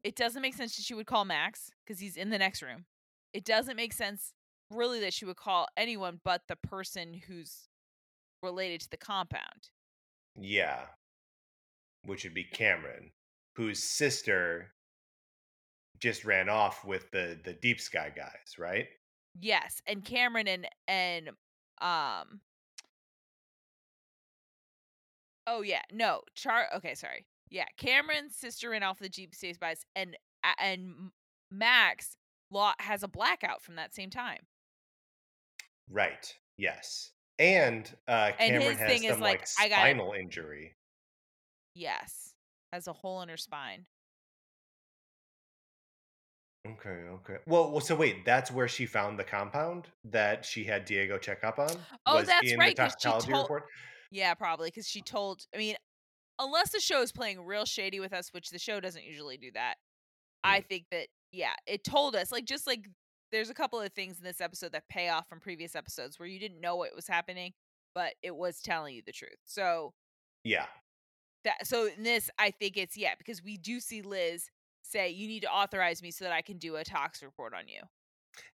It doesn't make sense that she would call Max because he's in the next room. It doesn't make sense. really that she would call anyone but the person who's related to the compound. Yeah. Which would be Cameron, whose sister just ran off with the the deep sky guys, right? Yes, and Cameron and and um Oh yeah, no. Char Okay, sorry. Yeah, Cameron's sister ran off the Deep Sky Spies and and Max law has a blackout from that same time. Right. Yes. And uh And Cameron his has thing is some like, like I got spinal injury. Yes. Has a hole in her spine. Okay, okay. Well, well, so wait, that's where she found the compound that she had Diego check up on? Oh, Was that's in right, the toxicology told report? Yeah, probably because she told. I mean, unless the show is playing real shady with us, which the show doesn't usually do that. I Hmm. think that yeah, it told us like just like there's a couple of things in this episode that pay off from previous episodes where you didn't know what was happening, but it was telling you the truth. So Yeah. that so in this, I think it's yeah because we do see Liz say you need to authorize me so that I can do a tox report on you.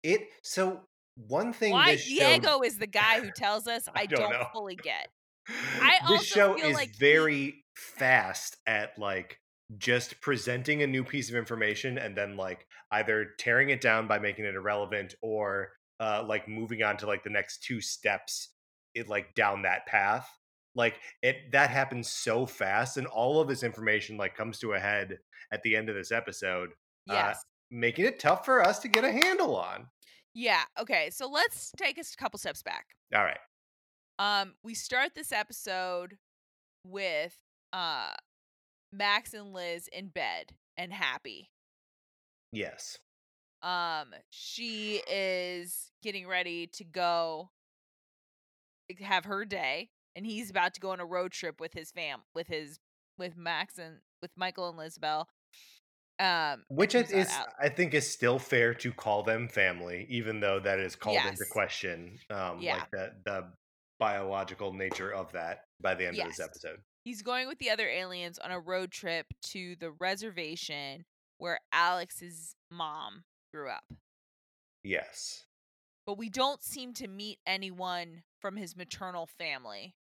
It so one thing Why Diego is the guy who tells us, I, don't don't, fully get. I this also show feel is like he- very fast at like just presenting a new piece of information and then like either tearing it down by making it irrelevant or uh like moving on to like the next two steps it like down that path like it that happens so fast and all of this information like comes to a head at the end of this episode uh, Yes. making it tough for us to get a handle on Yeah. Okay. So let's take a couple steps back. all right Um, we start this episode with uh Max and Liz in bed and happy. yes Um, she is getting ready to go have her day, and he's about to go on a road trip with his fam with his with Max and with Michael and Lizbel. Um, Which is, that is out. I think is still fair to call them family, even though that is called into question, um, Yeah. like the the biological nature of that by the end of this episode. He's going with the other aliens on a road trip to the reservation where Alex's mom grew up. Yes, But we don't seem to meet anyone from his maternal family.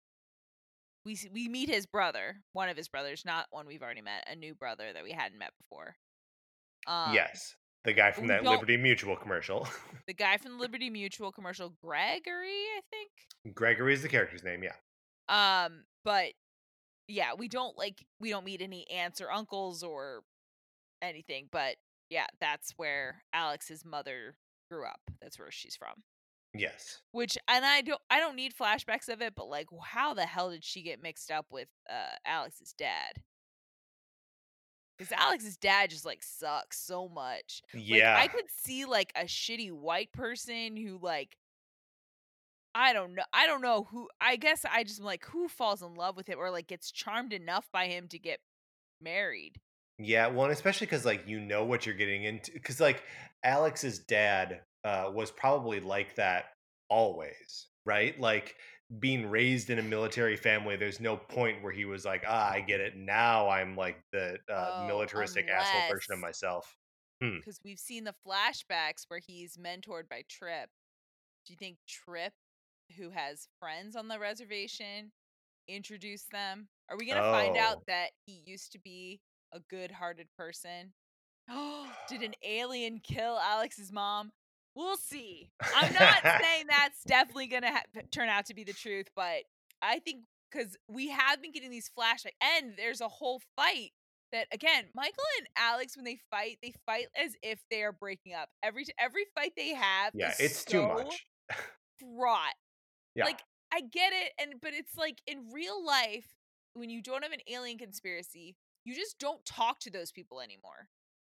We we meet his brother, one of his brothers, not one we've already met, a new brother that we hadn't met before. Um, yes, the guy from that Liberty Mutual commercial. the guy from the Liberty Mutual commercial, Gregory, I think. Gregory is the character's name. Yeah, Um, but yeah, we don't like we don't meet any aunts or uncles or anything, but yeah, that's where Alex's mother grew up. That's where she's from. Yes, Which and I don't I don't need flashbacks of it, but like how the hell did she get mixed up with uh Alex's dad? Because Alex's dad just like sucks so much. Like yeah. I could see like a shitty white person who like I don't know. I don't know who. I guess I just like who falls in love with him or like gets charmed enough by him to get married. Yeah, well, and especially because like you know what you're getting into. Because like Alex's dad uh, was probably like that always, right? Like being raised in a military family, there's no point where he was like, ah, I get it. Now I'm like the uh, Oh, militaristic asshole version of myself. Because we've seen the flashbacks where he's mentored by Tripp. Do you think Tripp, who has friends on the reservation, introduced them? Are we gonna find Oh. out that he used to be a good-hearted person? Oh, Did an alien kill Alex's mom? We'll see. I'm not saying that's definitely gonna ha- turn out to be the truth, but I think because we have been getting these flashbacks, and there's a whole fight that again, Michael and Alex when they fight, they fight as if they are breaking up. Every every fight they have, Yeah, is it's too much. fraught. Yeah. Like I get it, and but it's like in real life when you don't have an alien conspiracy, you just don't talk to those people anymore.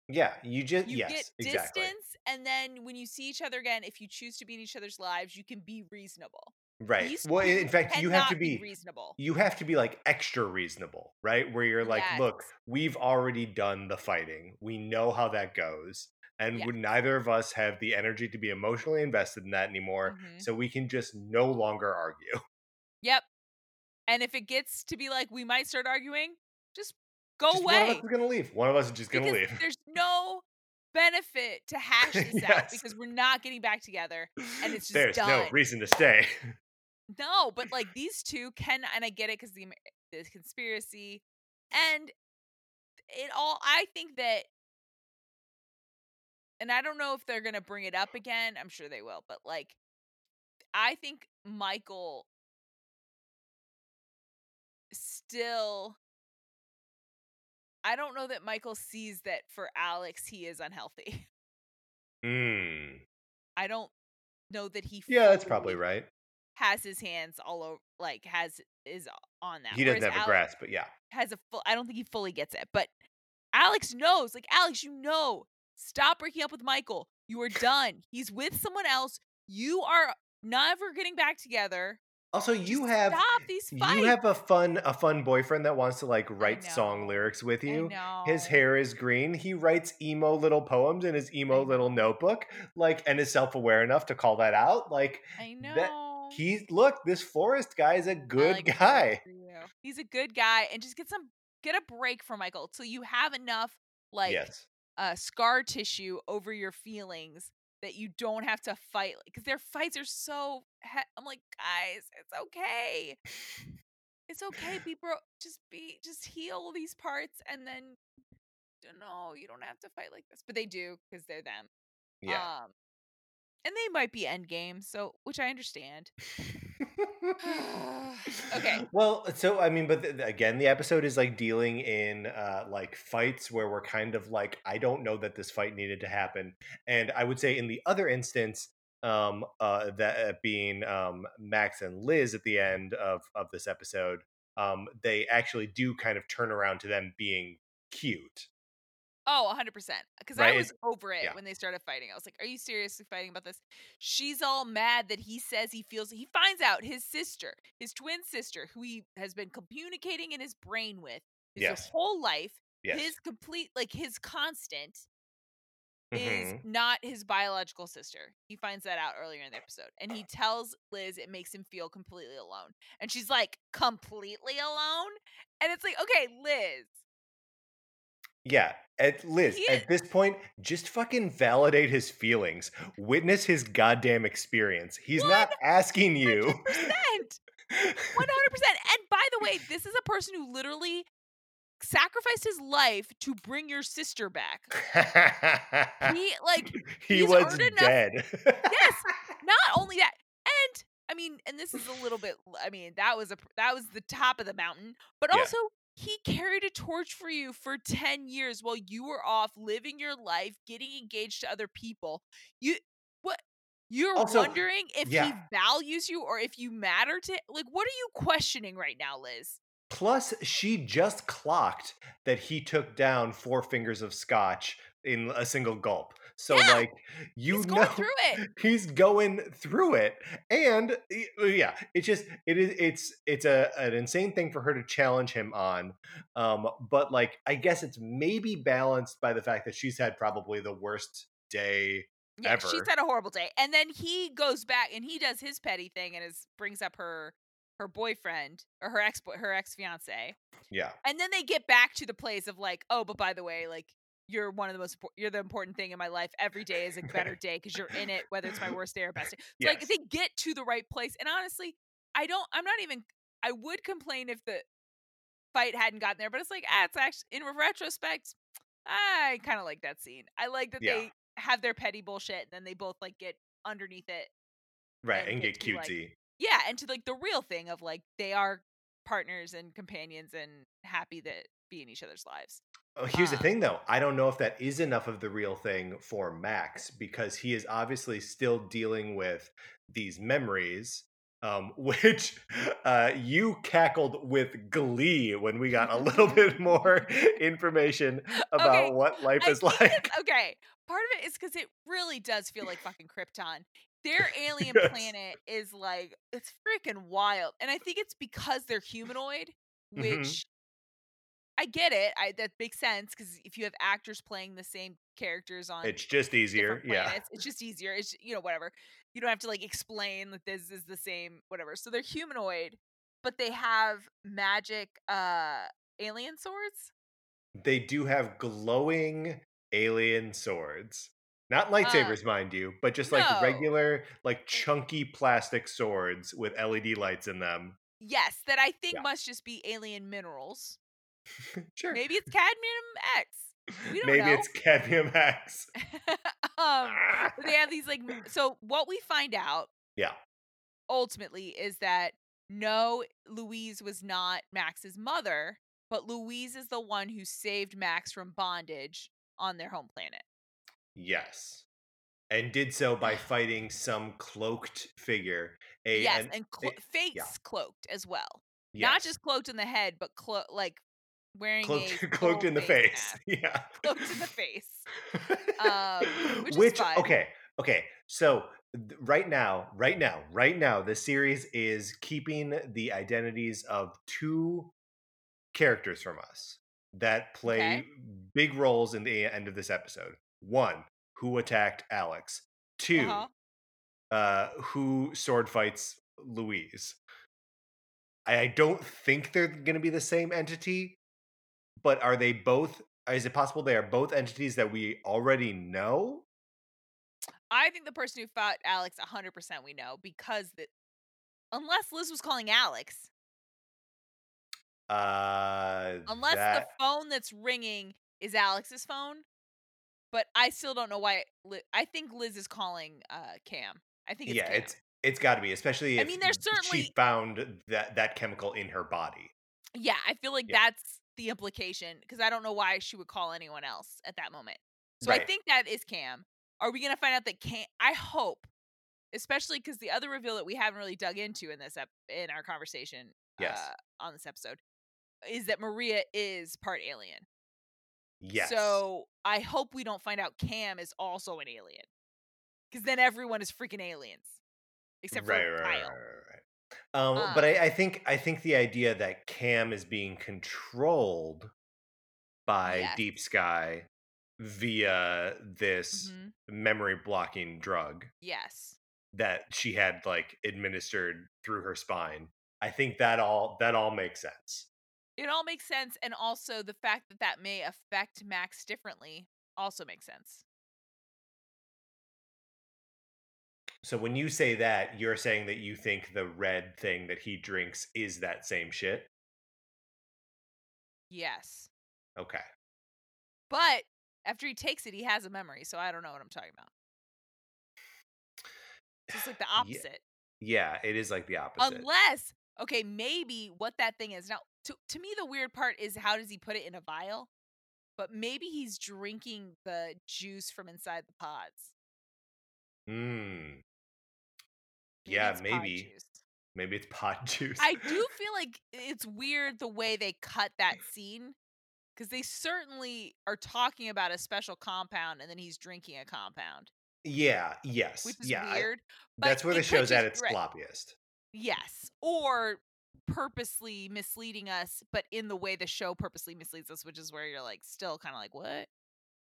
Yeah, you just You yes, get exactly. distance, and then when you see each other again, if you choose to be in each other's lives, you can be reasonable. Right. These Well, in fact, you have to cannot be reasonable. you have to be like extra reasonable, right? Where you're like, look, we've already done the fighting. We know how that goes. And would neither of us have the energy to be emotionally invested in that anymore. Mhm. So we can just no longer argue. Yep. And if it gets to be like we might start arguing, just go Just one of us is gonna leave. One of us is just gonna leave. there's no benefit to hash this yes. out because we're not getting back together and it's just There's done. no reason to stay. No, but like these two can and I get it cuz the the conspiracy and it all I think that and I don't know if they're going to bring it up again. I'm sure they will, but like I think Michael still I don't know that Michael sees that for Alex he is unhealthy. Mm. I don't know that he Yeah, that's probably right. Has his hands all over like has is on that. He doesn't Whereas have a grasp, but yeah. Has a full I don't think he fully gets it. But Alex knows. Like Alex, you know. Stop breaking up with Michael. You are done. He's with someone else. You are never getting back together. Also, you have you have a fun a fun boyfriend that wants to like write song lyrics with you. His hair is green. He writes emo little poems in his emo little notebook, like, and is self aware enough to call that out. Like, I know that he's look. This Forrest guy is a good like guy. He's a good guy, and just get some get a break from Michael till you have enough like yes. uh, scar tissue over your feelings that you don't have to fight because their fights are so he- i'm like guys it's okay. It's okay be bro just be just heal these parts and then no you don't have to fight like this. But they do because they're them. Yeah. Um and they might be end game so which i understand okay. Well, so I mean, but th- again, the episode is like dealing in uh like fights where we're kind of like, I don't know that this fight needed to happen, and I would say in the other instance, um, uh, that uh, being um Max and Liz at the end of of this episode, um, they actually do kind of turn around to them being cute. Oh, 100%. Because right? I was over it yeah. when they started fighting. I was like, are you seriously fighting about this? She's all mad that he says he feels, he finds out his sister, his twin sister, who he has been communicating in his brain with his yes. whole life, yes. his complete, like his constant mm-hmm. is not his biological sister. He finds that out earlier in the episode. And he tells Liz it makes him feel completely alone. And she's like, completely alone? And it's like, okay, Liz, yeah, at Liz, at this point, just fucking validate his feelings. Witness his goddamn experience. He's not asking you. 100%. 100%. And by the way, this is a person who literally sacrificed his life to bring your sister back. he like he was dead. yes. Not only that. And I mean, and this is a little bit I mean, that was a that was the top of the mountain, but also yeah he carried a torch for you for 10 years while you were off living your life, getting engaged to other people. You what you're also, wondering if yeah. he values you or if you matter to like what are you questioning right now, Liz? Plus, she just clocked that he took down four fingers of scotch in a single gulp. So yeah, like you he's know through it. He's going through it. And uh, yeah, it's just it is it's it's a an insane thing for her to challenge him on. Um but like I guess it's maybe balanced by the fact that she's had probably the worst day yeah, ever. She's had a horrible day. And then he goes back and he does his petty thing and is brings up her her boyfriend or her ex her ex fiance. Yeah. And then they get back to the place of like, oh, but by the way, like you're one of the most you're the important thing in my life every day is a better day because you're in it whether it's my worst day or best day. So yes. like they get to the right place and honestly i don't i'm not even i would complain if the fight hadn't gotten there but it's like ah it's actually in retrospect i kind of like that scene. I like that yeah. they have their petty bullshit and then they both like get underneath it right and, and get, get cutesy like, yeah and to like the real thing of like they are partners and companions and happy that be in each other's lives Oh, here's the um thing, though. I don't know if that is enough of the real thing for Max because he is obviously still dealing with these memories, um, which uh, you cackled with glee when we got a little bit more information about okay, what life is like. Okay, part of it is because it really does feel like fucking Krypton. Their alien yes. planet is like it's freaking wild, and I think it's because they're humanoid, mm-hmm. which I get it. I that makes sense because if you have actors playing the same characters on, it's just easier. yeah, it's just easier. It's you know whatever. You don't have to like explain that this is the same whatever. So they're humanoid, but they have magic uh alien swords. They do have glowing alien swords. Not Uh lightsabers, mind you, but just like No. regular, like chunky plastic swords with LED lights in them. Yes, that I think Yeah. must just be alien minerals. Sure. Maybe it's cadmium X. We don't Maybe know. it's cadmium X. um, but they have these like so what we find out yeah. ultimately is that no, Louise was not Max's mother, but Louise is the one who saved Max from bondage on their home planet. Yes. And did so by fighting some cloaked figure. A yes, an- and clo- a- face yeah. cloaked as well. yes. Not just cloaked in the head, but clo- like wearing cloaked, a cloaked in the face. Yeah. Cloaked in the face. Um, which is which okay okay so th- right now right now right now the series is keeping the identities of two characters from us that play Okay. big roles in the end of this episode one who attacked alex 2 Uh-huh. uh who sword fights louise I I don't think they're going to be the same entity, but are they both? Is it possible they are both entities that we already know? I think the person who fought Alex 100% we know because that unless Liz was calling Alex, Uh, unless that, the phone that's ringing is Alex's phone, but I still don't know why Li- I think Liz is calling uh Cam. I think it's yeah, Cam. it's it's got to be, especially I mean, there's certainly- she found that that chemical in her body. Yeah, I feel like Yeah. that's the implication because I don't know why she would call anyone else at that moment. So I think that is Cam. Are we gonna find out that Cam? I hope, especially because the other reveal that we haven't really dug into in this ep- in our conversation, Yes. uh, on this episode, is that Maria is part alien. Yes. So I hope we don't find out Cam is also an alien, because then everyone is freaking aliens, except right, for right, Kyle. right, Um, but Um, I, I think I think the idea that Cam is being controlled by Yes. Deep Sky via this Mhm. memory blocking drug Yes. that she had like administered through her spine. I think that all that all makes sense. It all makes sense, and also the fact that that may affect Max differently also makes sense. So when you say that, you're saying that you think the red thing that he drinks is that same shit. Yes. Okay. But after he takes it, he has a memory, so I don't know what I'm talking about. It's like the opposite. Yeah, it is like the opposite. Unless, okay, maybe what that thing is. Now, to, to me, the weird part is how does he put it in a vial? But maybe he's drinking the juice from inside the pods. Mm, Yeah, it's maybe. maybe it's pot juice. I do feel like it's weird the way they cut that scene because they certainly are talking about a special compound and then he's drinking a compound, yeah. Yes. which is yeah. Weird. but that's where the show's at its right. floppiest. Yes, or purposely misleading us, but in the way the show purposely misleads us, which is where you're like still kind of like, what?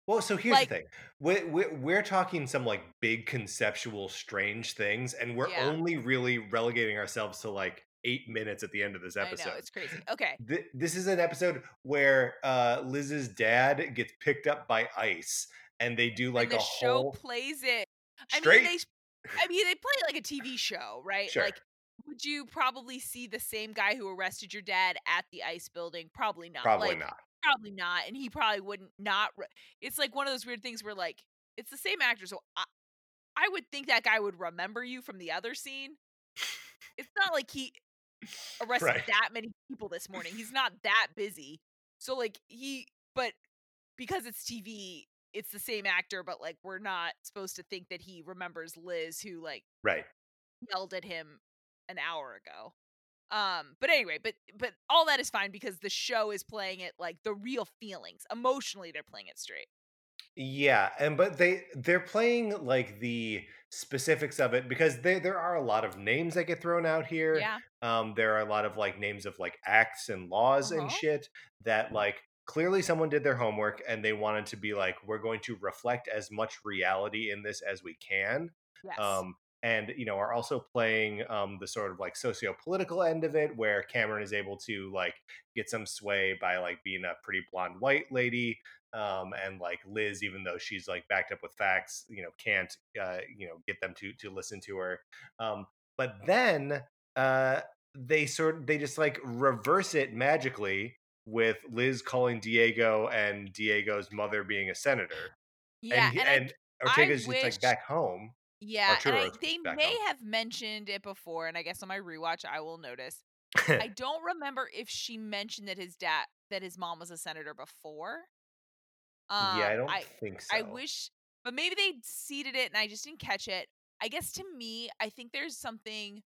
Well, so here's Like- the thing: we're, we're we're talking some like big conceptual, strange things, and we're Yeah. only really relegating ourselves to like eight minutes at the end of this I episode. know it's crazy. Okay, Th- this is an episode where uh, Liz's dad gets picked up by ice, and they do like and the a show whole plays it. I straight. mean, they. I mean, they play it like a TV show, right? Sure. Like, would you probably see the same guy who arrested your dad at the ice building? Probably not. Probably Like, not. Probably not, and he probably wouldn't not. Re- it's like one of those weird things where like it's the same actor, so I, I would think that guy would remember you from the other scene. It's not like he arrested Right. that many people this morning. He's not that busy, so like he, but because it's TV, it's the same actor, but like we're not supposed to think that he remembers Liz, who like Right. yelled at him an hour ago. Um, but anyway, but but all that is fine because the show is playing it like the real feelings. Emotionally, they're playing it straight. Yeah, and but they they're playing like the specifics of it because there there are a lot of names that get thrown out here. Yeah, Um, there are a lot of like names of like acts and laws and Uh-huh. shit that like clearly someone did their homework and they wanted to be like, we're going to reflect as much reality in this as we can. yes, Um, and you know are also playing um, the sort of like socio-political end of it where cameron is able to like get some sway by like being a pretty blonde white lady um, and like liz even though she's like backed up with facts you know can't uh, you know get them to to listen to her um, but then uh, they sort of they just like reverse it magically with liz calling diego and diego's mother being a senator Yeah, and and I and I ortega's just wish like back home yeah, and I they may home have mentioned it before, and I guess on my rewatch I will notice. I don't remember if she mentioned that his dad that his mom was a senator before. Yeah, I Um, don't I think I wish but maybe they seeded it and I just didn't catch it. I guess to me, I think there's something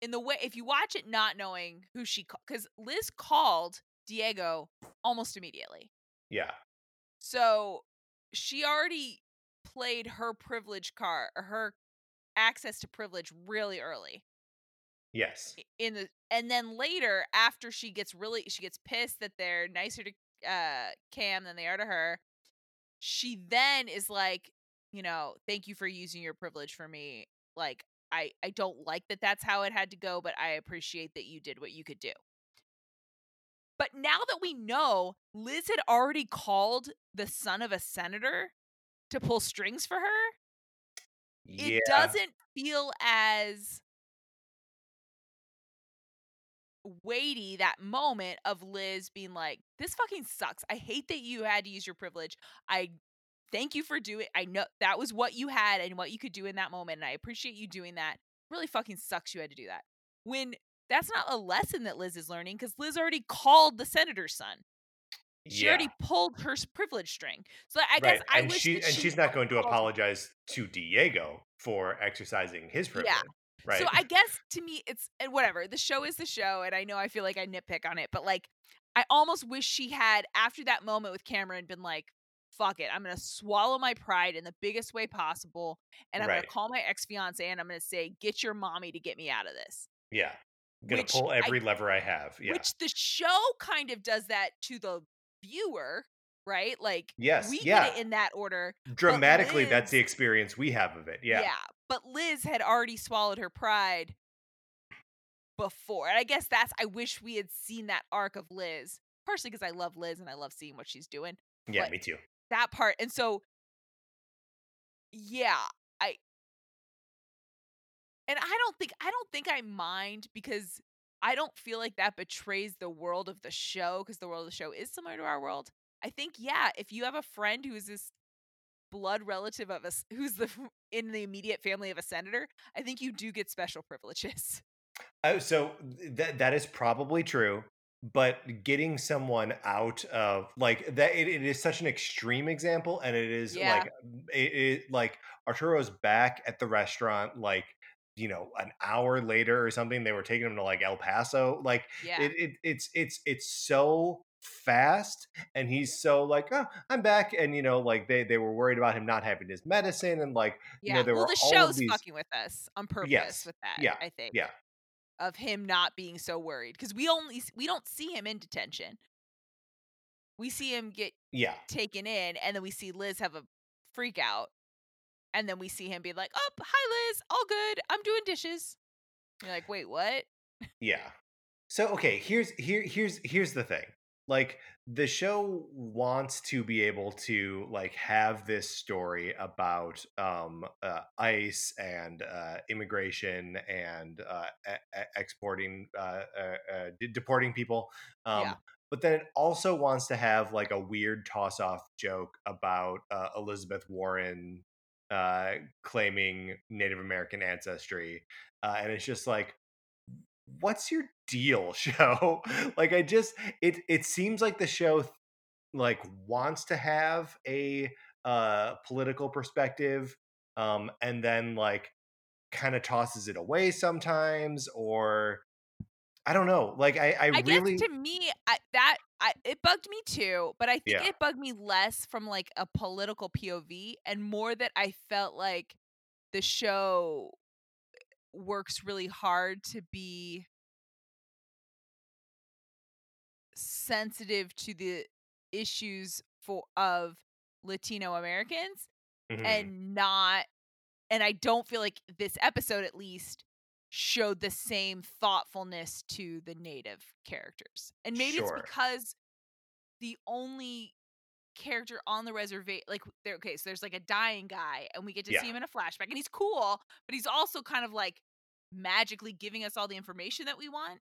in the way if you watch it not knowing who she cuz Liz called Diego almost immediately. Yeah. So she already played her privilege card her access to privilege really early. Yes. in the and then later after she gets really she gets pissed that they're nicer to uh Cam than they are to her she then is like you know thank you for using your privilege for me. Like I I don't like that that's how it had to go but I appreciate that you did what you could do. But now that we know Liz had already called the son of a senator to pull strings for her Yeah. it doesn't feel as weighty that moment of Liz being like, "This fucking sucks. I hate that you had to use your privilege. I thank you for doing. I know that was what you had and what you could do in that moment, and I appreciate you doing that. Really fucking sucks you had to do that. When that's not a lesson that Liz is learning because Liz already called the senator's son. She Yeah. already pulled her privilege string. So I Right. guess I And wish she and she she's not going to apologize to Diego for exercising his privilege. Yeah. Right. So I guess to me it's and whatever. The show is the show and I know I feel like I nitpick on it, but like I almost wish she had after that moment with Cameron been like fuck it. I'm going to swallow my pride in the biggest way possible and I'm going to call my ex-fiance and I'm going to say get your mommy to get me out of this. yeah. Gonna which pull I- every lever I have. Yeah. Which the show kind of does that to the viewer, right? Like Yes, we get it in that order. Dramatically, that's the experience we have of it. Yeah. Yeah. But Liz had already swallowed her pride before. And I guess that's I wish we had seen that arc of Liz. Partially because I love Liz and I love seeing what she's doing. Yeah, me too. That part. And so yeah, I and I don't think I don't think I mind because I don't feel like that betrays the world of the show because the world of the show is similar to our world. I think yeah, if you have a friend who is this blood relative of us who's the in the immediate family of a senator, I think you do get special privileges. Oh, so that that is probably true, but getting someone out of like that it, it is such an extreme example, and it is Yeah. like it, it like Arturo's back at the restaurant, like you know, an hour later or something. They were taking him to like El Paso, like Yeah. it, it it's it's it's so fast and he's so like oh i'm back and you know like they they were worried about him not having his medicine and like you yeah. know there well, were the all show's these fucking with us on purpose Yes. with that. Yeah. I think. yeah Of him not being so worried because we only we don't see him in detention. We see him get yeah taken in, and then we see Liz have a freak out, and then we see him be like, "Oh, hi, Liz. All good. I'm doing dishes." You're like, "Wait, what?" Yeah. So okay, here's here here's here's the thing. Like the show wants to be able to like have this story about um uh, ICE and uh, immigration and uh, e- exporting uh, uh, uh, deporting people. Um, Yeah. But then it also wants to have like a weird toss off joke about uh, Elizabeth Warren uh, claiming Native American ancestry, uh, and it's just like what's your deal show? Like i just it it seems like the show like wants to have a uh political perspective um and then like kind of tosses it away sometimes or i don't know like i i, I really to me, I, that I, it bugged me too, but I think Yeah. it bugged me less from like a political POV and more that I felt like the show works really hard to be sensitive to the issues for of Latino Americans Mhm. and not and I don't feel like this episode at least showed the same thoughtfulness to the native characters. And maybe Sure. it's because the only character on the reservation like there okay, so there's like a dying guy and we get to Yeah. see him in a flashback and he's cool, but he's also kind of like magically giving us all the information that we want.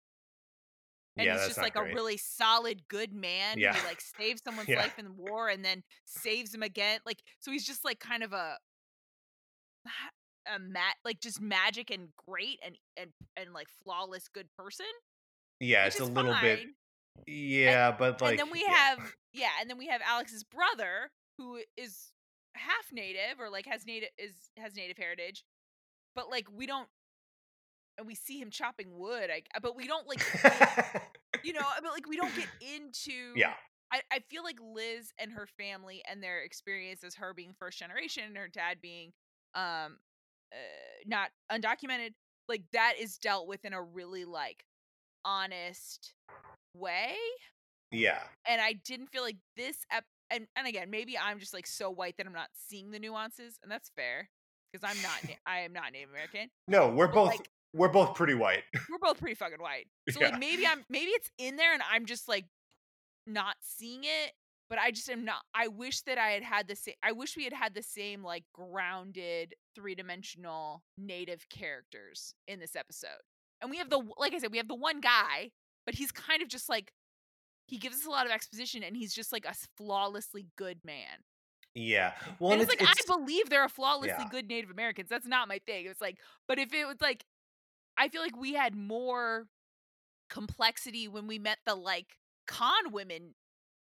And Yeah, he's just like a really solid good man Yeah. who like saves someone's Yeah. life in the war and then saves him again. Like so he's just like kind of a a mat like just magic and great and and and like flawless good person. Yeah, it's a little bit. Yeah, but like and then we yeah. have yeah, and then we have Alex's brother who is half native or like has native is has native heritage, but like we don't and we see him chopping wood. I but we don't like you know, but like we don't get into yeah. I, I feel like Liz and her family and their experience as her being first generation and her dad being um uh, not undocumented like that is dealt with in a really like honest way Yeah. and I didn't feel like this ep- and and again maybe I'm just like so white that I'm not seeing the nuances and that's fair because I'm not Na- I am not Native American No, we're But, both like- we're both pretty white. we're both pretty fucking white so Yeah. like maybe I'm maybe it's in there and I'm just like not seeing it but I just am not I wish that I had had the same I wish we had had the same like grounded three-dimensional native characters in this episode and we have the like I said we have the one guy but he's kind of just like he gives us a lot of exposition and he's just like a flawlessly good man Yeah. Well, and and it's, like I believe there are flawlessly Yeah. good Native Americans. That's not my thing. It's like, but if it was like, I feel like we had more complexity when we met the like con women,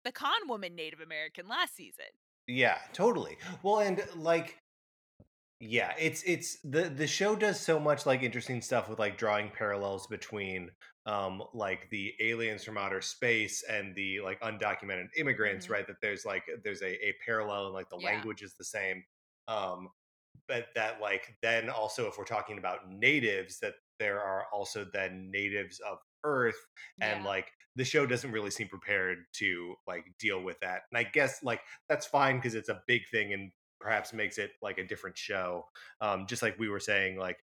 the con woman Native American last season. Yeah, totally. Well, and like yeah, it's it's the the show does so much like interesting stuff with like drawing parallels between um like the aliens from outer space and the like undocumented immigrants, Mhm. right? That there's like there's a, a parallel and like the Yeah. language is the same. Um but that like then also if we're talking about natives that there are also then natives of earth and Yeah. like the show doesn't really seem prepared to like deal with that and i guess like that's fine because it's a big thing and perhaps makes it like a different show um just like we were saying like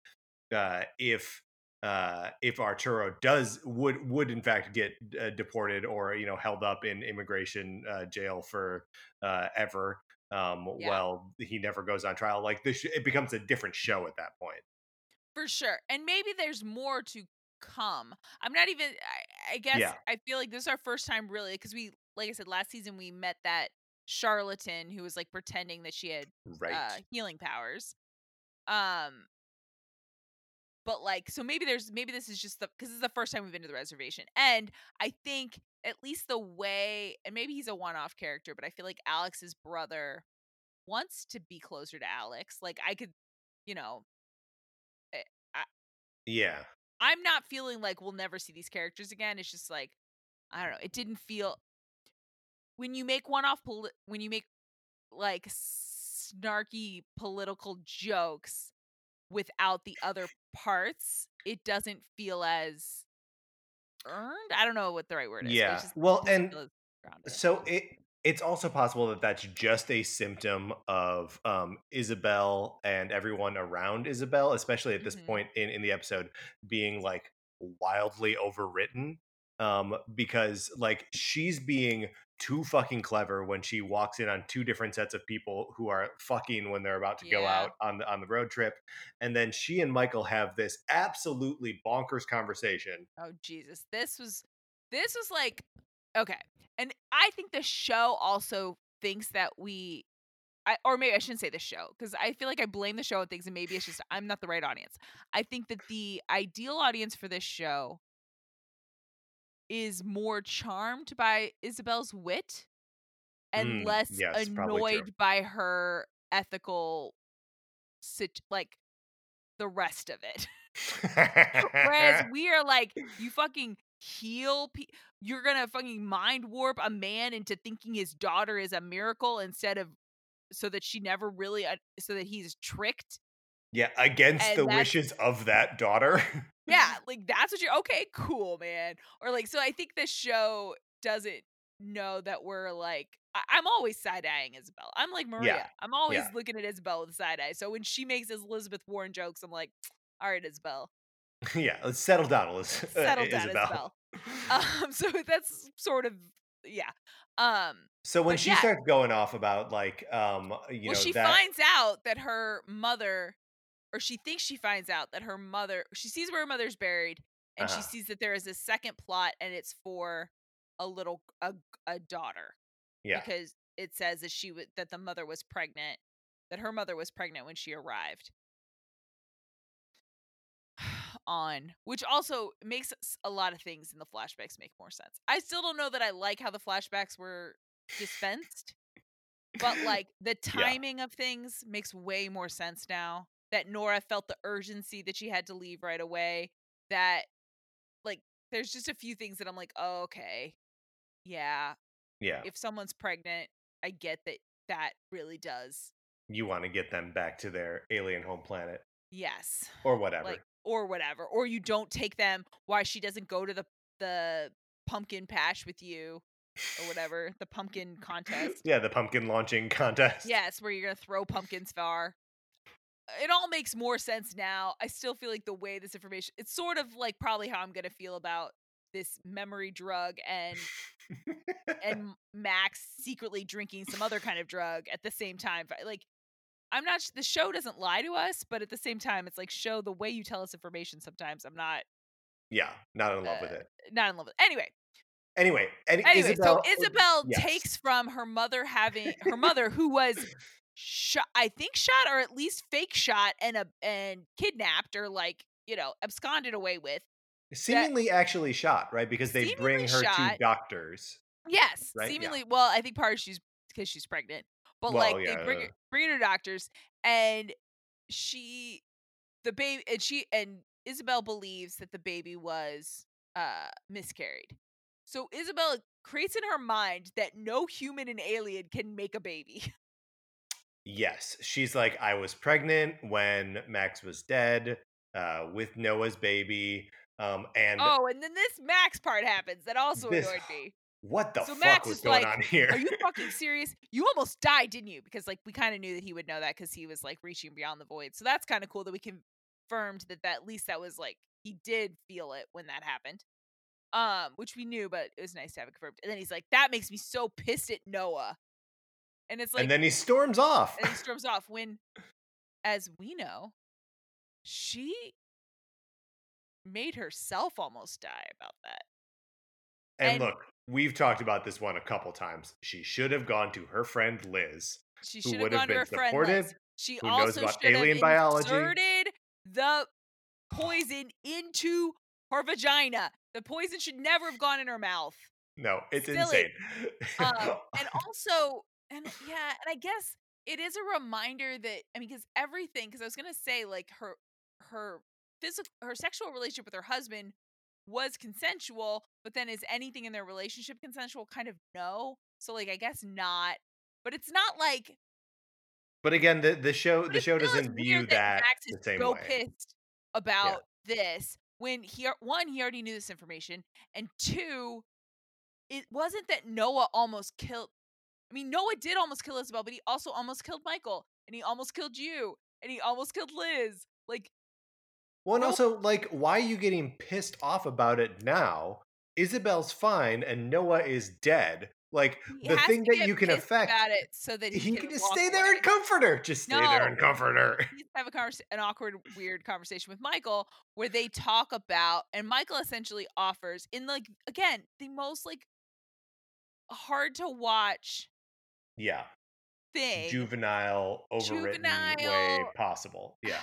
uh if uh if arturo does would would in fact get uh, deported or you know held up in immigration uh, jail for uh ever um Yeah. well he never goes on trial like this sh- it becomes a different show at that point for sure. And maybe there's more to come. I'm not even. I, I guess Yeah. I feel like this is our first time really because we, like I said, last season we met that charlatan who was like pretending that she had right uh, healing powers. Um, but like, so maybe there's maybe this is just the because this is the first time we've been to the reservation, and I think at least the way, and maybe he's a one-off character, but I feel like Alex's brother wants to be closer to Alex. Like I could, you know, eh, yeah I'm not feeling like we'll never see these characters again. It's just like I don't know. It didn't feel when you make one-off poli- when you make like snarky political jokes without the other parts, it doesn't feel as earned. I don't know what the right word is. Yeah. just Well, and feel as grounded. So it it's also possible that that's just a symptom of um, Isabel and everyone around Isabel, especially at this Mhm. point in in the episode, being like wildly overwritten. Um, because like she's being too fucking clever when she walks in on two different sets of people who are fucking when they're about to go out on the on the road trip, and then she and Michael have this absolutely bonkers conversation. Oh Jesus. This was this was like okay. And I think the show also thinks that we I, or maybe I shouldn't say the show because I feel like I blame the show on things and maybe it's just I'm not the right audience. I think that the ideal audience for this show is more charmed by Isabel's wit and Mm, less yes, annoyed by her ethical sit like the rest of it. Whereas we are like, you fucking heal. Pe- you're gonna fucking mind warp a man into thinking his daughter is a miracle instead of so that she never really, uh, so that he's tricked. Yeah, against And the wishes of that daughter. Yeah, like that's what you're okay, cool, man. Or like, so I think this show doesn't know that we're like I- am always side eyeing Isabel. I'm like Maria. Yeah. I'm always Yeah. looking at Isabel with side eye. So when she makes Elizabeth Warren jokes, I'm like, all right, Isabel. yeah, let's settle down, Liz. uh, Settle down, Isabel. Isabel. Um, so that's sort of yeah. Um, So when she yeah. starts going off about like um you well, know she that finds out that her mother, or she thinks she finds out that her mother, she sees where her mother's buried, and Uh-huh. she sees that there is a second plot, and it's for a little a a daughter yeah because it says that she was that the mother was pregnant, that her mother was pregnant when she arrived. On which also makes a lot of things in the flashbacks make more sense. I still don't know that I like how the flashbacks were dispensed but like the timing of things makes way more sense now that Nora felt the urgency that she had to leave right away that like there's just a few things that I'm like oh, okay yeah yeah if someone's pregnant I get that that really does you want to get them back to their alien home planet yes or whatever. like or whatever or you don't take them why she doesn't go to the the pumpkin patch with you or whatever the pumpkin contest yeah, the pumpkin launching contest. Yes, where you're gonna throw pumpkins far. It all makes more sense now. I still feel like the way this information it's sort of like probably how I'm gonna feel about this memory drug and and Max secretly drinking some other kind of drug at the same time. Like I'm not the show doesn't lie to us, but at the same time it's like show the way you tell us information sometimes I'm not yeah, not in love with Uh, it. not in love with. It. Anyway, Anyway, and anyway, Isabel, so Isabel yes. takes from her mother having her mother who was shot, I think shot or at least fake shot and a and kidnapped or like you know absconded away with. seemingly actually shot, right? Because they bring her Seemingly to doctors. Yes, Right, yeah. seemingly. Well, I think part of she's because she's pregnant, but Well, like yeah, they bring her, bring her to doctors and she the baby and she and Isabel believes that the baby was uh miscarried. So Isabel creates in her mind that no human and alien can make a baby. Yes, she's like, I was pregnant when Max was dead, uh, with Noah's baby. Um, and oh, and then this Max part happens that also This- annoyed me. What the so fuck Max was is going like, on here? Are you fucking serious? You almost died, didn't you? Because like we kind of knew that he would know that because he was like reaching beyond the void. So that's kind of cool that we confirmed that, that at least that was like he did feel it when that happened. Um, which we knew, but it was nice to have it confirmed. And then he's like, "That makes me so pissed at Noah," and it's like, and then he storms off. and he storms off. When, as we know, she made herself almost die about that. And, and- look, we've talked about this one a couple times. She should have gone to her friend Liz. She Who should have would have gone to been her friend supportive, Liz. She who knows also about should alien biology. inserted the poison into her vagina. The poison should never have gone in her mouth. No, it's Silly. insane. Um, and also, and yeah, and I guess it is a reminder that I mean, because everything. Because I was gonna say, like her, her physical, her sexual relationship with her husband was consensual, but then is anything in their relationship consensual? Kind of no. So like, I guess not. But it's not like but again, the, the show the show doesn't view that Max the same so way. pissed about this when he one he already knew this information, and two, it wasn't that Noah almost killed. I mean, Noah did almost kill Isabel, but he also almost killed Michael, and he almost killed you, and he almost killed Liz. Like, Well, and also, like, why are you getting pissed off about it now? Isabel's fine and Noah is dead. Like, he the thing that you can affect, about it so that he, he can, can just stay there away. and comfort her. Just stay there and No. comfort her. He needs to have a convers- an awkward, weird conversation with Michael where they talk about, and Michael essentially offers in like again the most like hard to watch Yeah. thing. Juvenile, overwritten way possible. Yeah.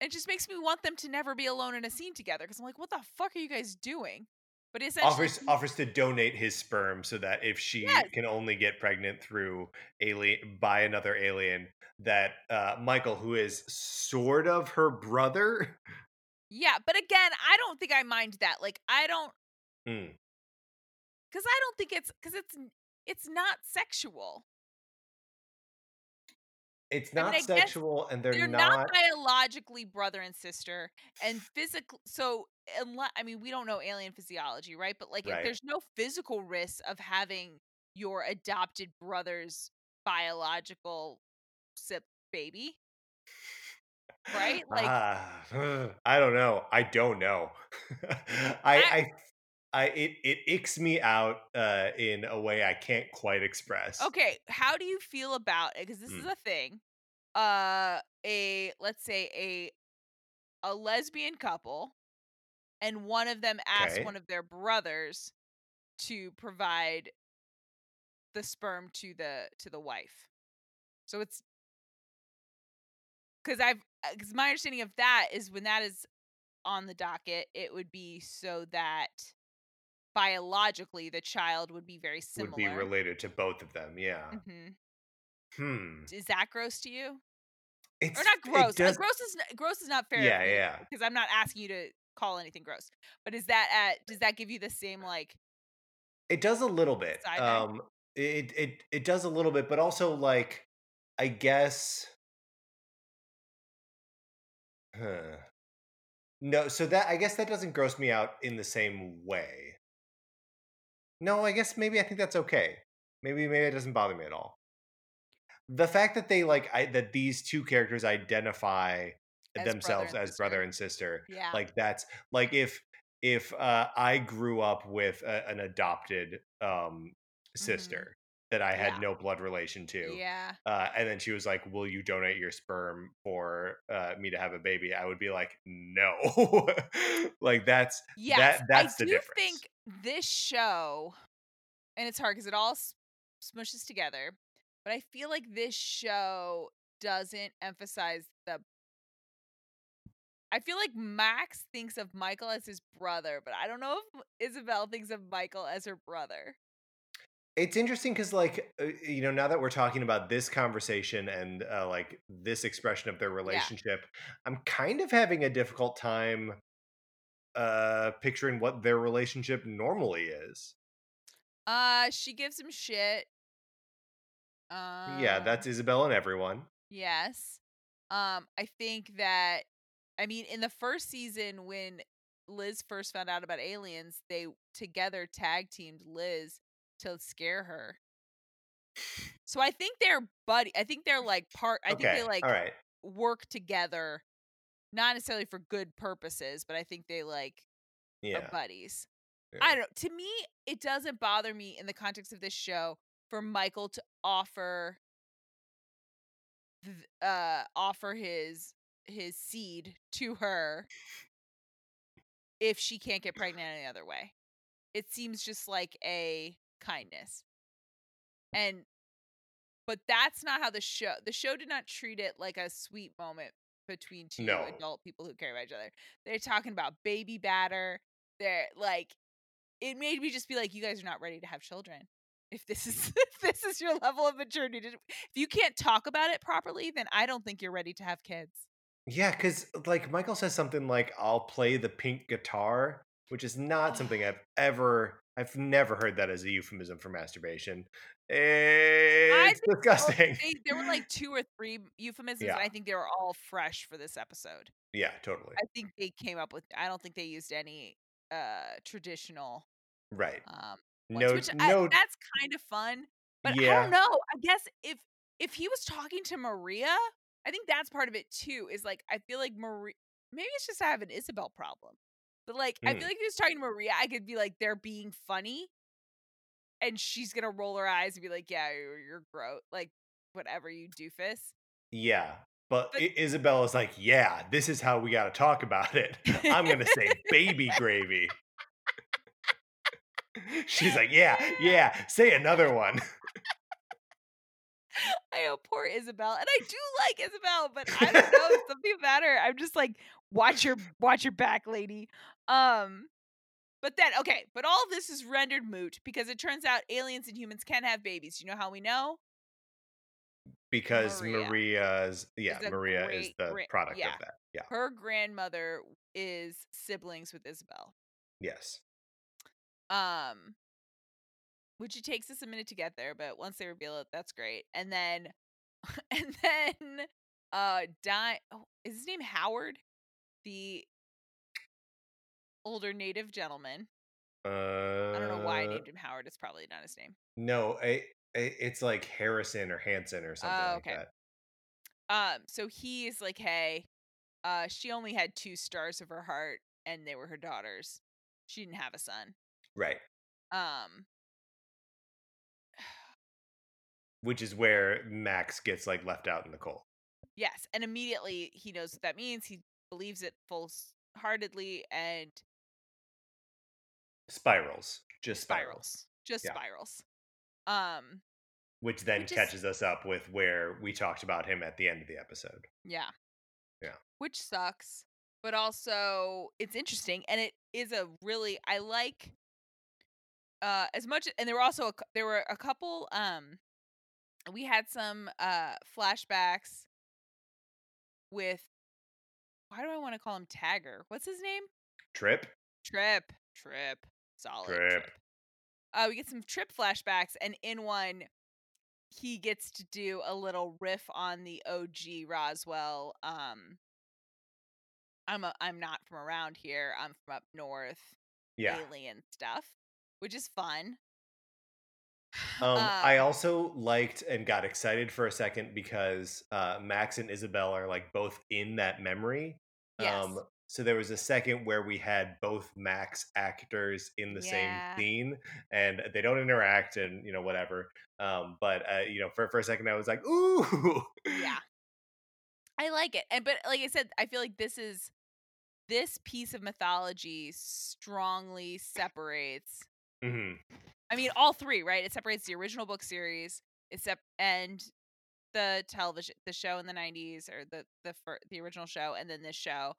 It just makes me want them to never be alone in a scene together because I'm like, what the fuck are you guys doing? But essentially, offers offers to donate his sperm so that if she Yes. can only get pregnant through alien by another alien, that uh, Michael, who is sort of her brother, yeah. But again, I don't think I mind that. Like, I don't Mm. because I don't think it's because it's it's not sexual. It's mean, not I guess sexual, and they're they're not not biologically brother and sister, and physical so, unle I mean, we don't know alien physiology, right? But, like, if Right. there's no physical risk of having your adopted brother's biological sib baby right? Like Ah, I don't know. I don't know. I I I it it icks me out, uh, in a way I can't quite express. Okay, how do you feel about it? Because this is Mm. a thing. Uh, a let's say a a lesbian couple, and one of them asks 'Kay. one of their brothers to provide the sperm to the to the wife. So it's because I've because my understanding of that is when that is on the docket, it would be so that biologically the child would be very similar. Would be related to both of them, yeah. Mm-hmm. Hmm. Is that gross to you? Or It's not it gross, uh, does gross is gross is not fair Yeah, me yeah. 'cause I'm not asking you to call anything gross. But is that at does that give you the same, like It does a little bit, um, it it it does a little bit, but also, like, I guess Huh. No, so that I guess that doesn't gross me out in the same way. No, I guess maybe I think that's okay. Maybe maybe it doesn't bother me at all. The fact that they, like I that these 2 characters identify As themselves and as brother and sister, Yeah. like, that's like, if if, uh, I grew up with a an adopted, um, Mhm. sister that I had Yeah. no blood relation to, Yeah. uh, and then she was like, "Will you donate your sperm for, uh, me to have a baby?" I would be like, "No." Like, that's Yes, that I that's the do difference. think this show and it's hard because it all smushes together, but I feel like this show doesn't emphasize the I feel like Max thinks of Michael as his brother, but I don't know if Isabel thinks of Michael as her brother. It's interesting because, like, uh, you know, now that we're talking about this conversation and, uh, like, this expression of their Yeah. relationship, I'm kind of having a difficult time uh, picturing what their relationship normally is. Uh, she gives him shit. Yeah, Um that's Isabel and everyone. Yes. Um, I think that I mean, in the 1st season when Liz first found out about aliens, they together tag teamed Liz to scare her. So I think they're buddy I think they're, like, part I think they, like, alright. work together, not necessarily for good purposes, but I think they, like, are Yeah. buddies. I don't know. to me, it doesn't bother me in the context of this show for Michael to offer uh, offer his his seed to her if she can't get pregnant any other way. It seems just like a kindness. And but that's not how the show the show did not treat it like a sweet moment between 2 No. adult people who care about each other. They're talking about baby batter, they're like it made me just be like, "You guys are not ready to have children. If this mm. is if this is your level of maturity if you can't talk about it properly, then I don't think you're ready to have kids." Yeah, because like, Michael says something like, "I'll play the pink guitar," which is not something I've ever I've never heard that as a euphemism for masturbation. I It's disgusting. they there were, like, 2 or 3 euphemisms, and I think they were all fresh for this episode. Yeah, totally. I think they came up with I don't think they used any, uh, traditional, Right. um, ones, No which I no that's kind of fun, but I don't know, I guess if if he was talking to Maria, I think that's part of it too, is, like, I feel like Mari maybe it's just I have an Isabel problem, but, like, I feel Mm. like if he was talking to Maria, I could be like, they're being funny and she's gonna roll her eyes and be like, "Yeah, you're you're gro like, whatever, you doofus." Yeah, but But I Isabel is like, "Yeah, this is how we gotta talk about it. I'm gonna say baby gravy." She's like, "Yeah, yeah, say another one." I know, poor Isabel, and I do like Isabel, but I don't know, something about her, I'm just like, "Watch your watch your back, lady." Um, but then okay, but all this is rendered moot because it turns out aliens and humans can have babies. You know how we know? Because Maria. Maria's yeah, a Maria is the great product of that, yeah. Her grandmother is siblings with Isabel. Yes. Um which it takes us a minute to get there, but once they reveal it, that's great, and then and then uh Di- oh, is his name Howard? The older native gentleman. Uh, I don't know why I named him Howard. It's probably not his name. No, I, I, it's like Harrison or Hanson or something like okay. that. Um, so he's like, hey, uh, she only had two stars of her heart, and they were her daughters. She didn't have a son. Right. Um, Which is where Max gets like left out in the cold. yes, and immediately he knows what that means. He believes it full heartedly and Spirals. Just spirals. spirals, just Yeah. spirals. Um, Which then Which is- catches us up with where we talked about him at the end of the episode. yeah, Yeah. which sucks, but also it's interesting, and it is a really I like. Uh, as much and there were also a, there were a couple um we had some uh flashbacks with why do I want to call him Tagger? What's his name? Tripp? Tripp. Tripp. Solid Tripp. Tripp. Uh we get some Tripp flashbacks and in one he gets to do a little riff on the OG Roswell. Um I'm a, I'm not from around here. I'm from up north. Yeah. Alien stuff, which is fun. Um, I Uh, also liked and got excited for a second because uh, Max and Isabel are like both in that memory. Yes. Um, so there was a second where we had both Max actors in the Yeah. same scene, and they don't interact, and you know whatever. Um, but uh, you know, for for a second, I was like, "Ooh, yeah i like it and but like i said i feel like this is this piece of mythology strongly separates hmm i mean all three right it separates the original book series except and the television the show in the 90s or the the fir- the original show and then this show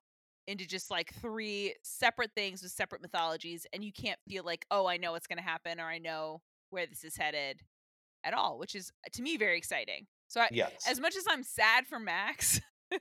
into just like three separate things with separate mythologies and you can't feel like oh i know what's going to happen or i know where this is headed at all which is uh, to me very exciting so I, Yes. as much as I'm sad for Max,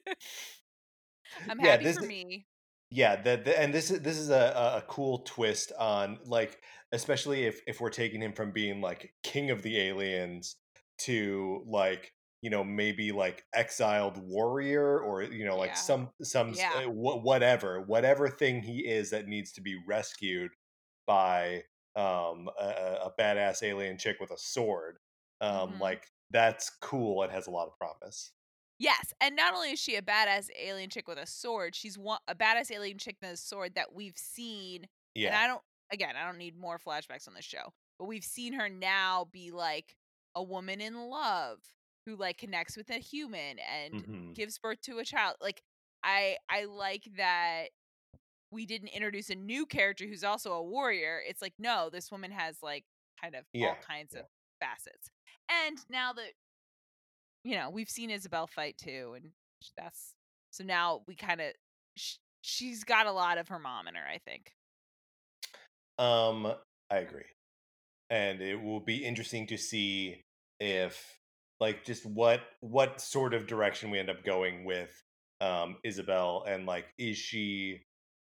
I'm Yeah, happy this for is- me. Yeah, the, the, and this is this is a- a cool twist on like especially if if we're taking him from being like king of the aliens to like you know maybe like exiled warrior or you know like Yeah. some some Yeah. uh, wh- whatever whatever thing he is that needs to be rescued by um a, a badass alien chick with a sword um Mhm. like that's cool and has a lot of promise Yes, and not only is she a badass alien chick with a sword, she's one, a badass alien chick with a sword that we've seen. And yeah I don't, again, I don't need more flashbacks on this show, but we've seen her now be like a woman in love who like connects with a human and Mhm. gives birth to a child. Like I, I like that we didn't introduce a new character who's also a warrior. It's like no, this woman has like kind of all kinds yeah. of facets. And now that you know, we've seen Isabel fight too, and that's so now we kind of sh- she's got a lot of her mom in her. I think. Um, I agree. And it will be interesting to see if like just what what sort of direction we end up going with um Isabel and like is she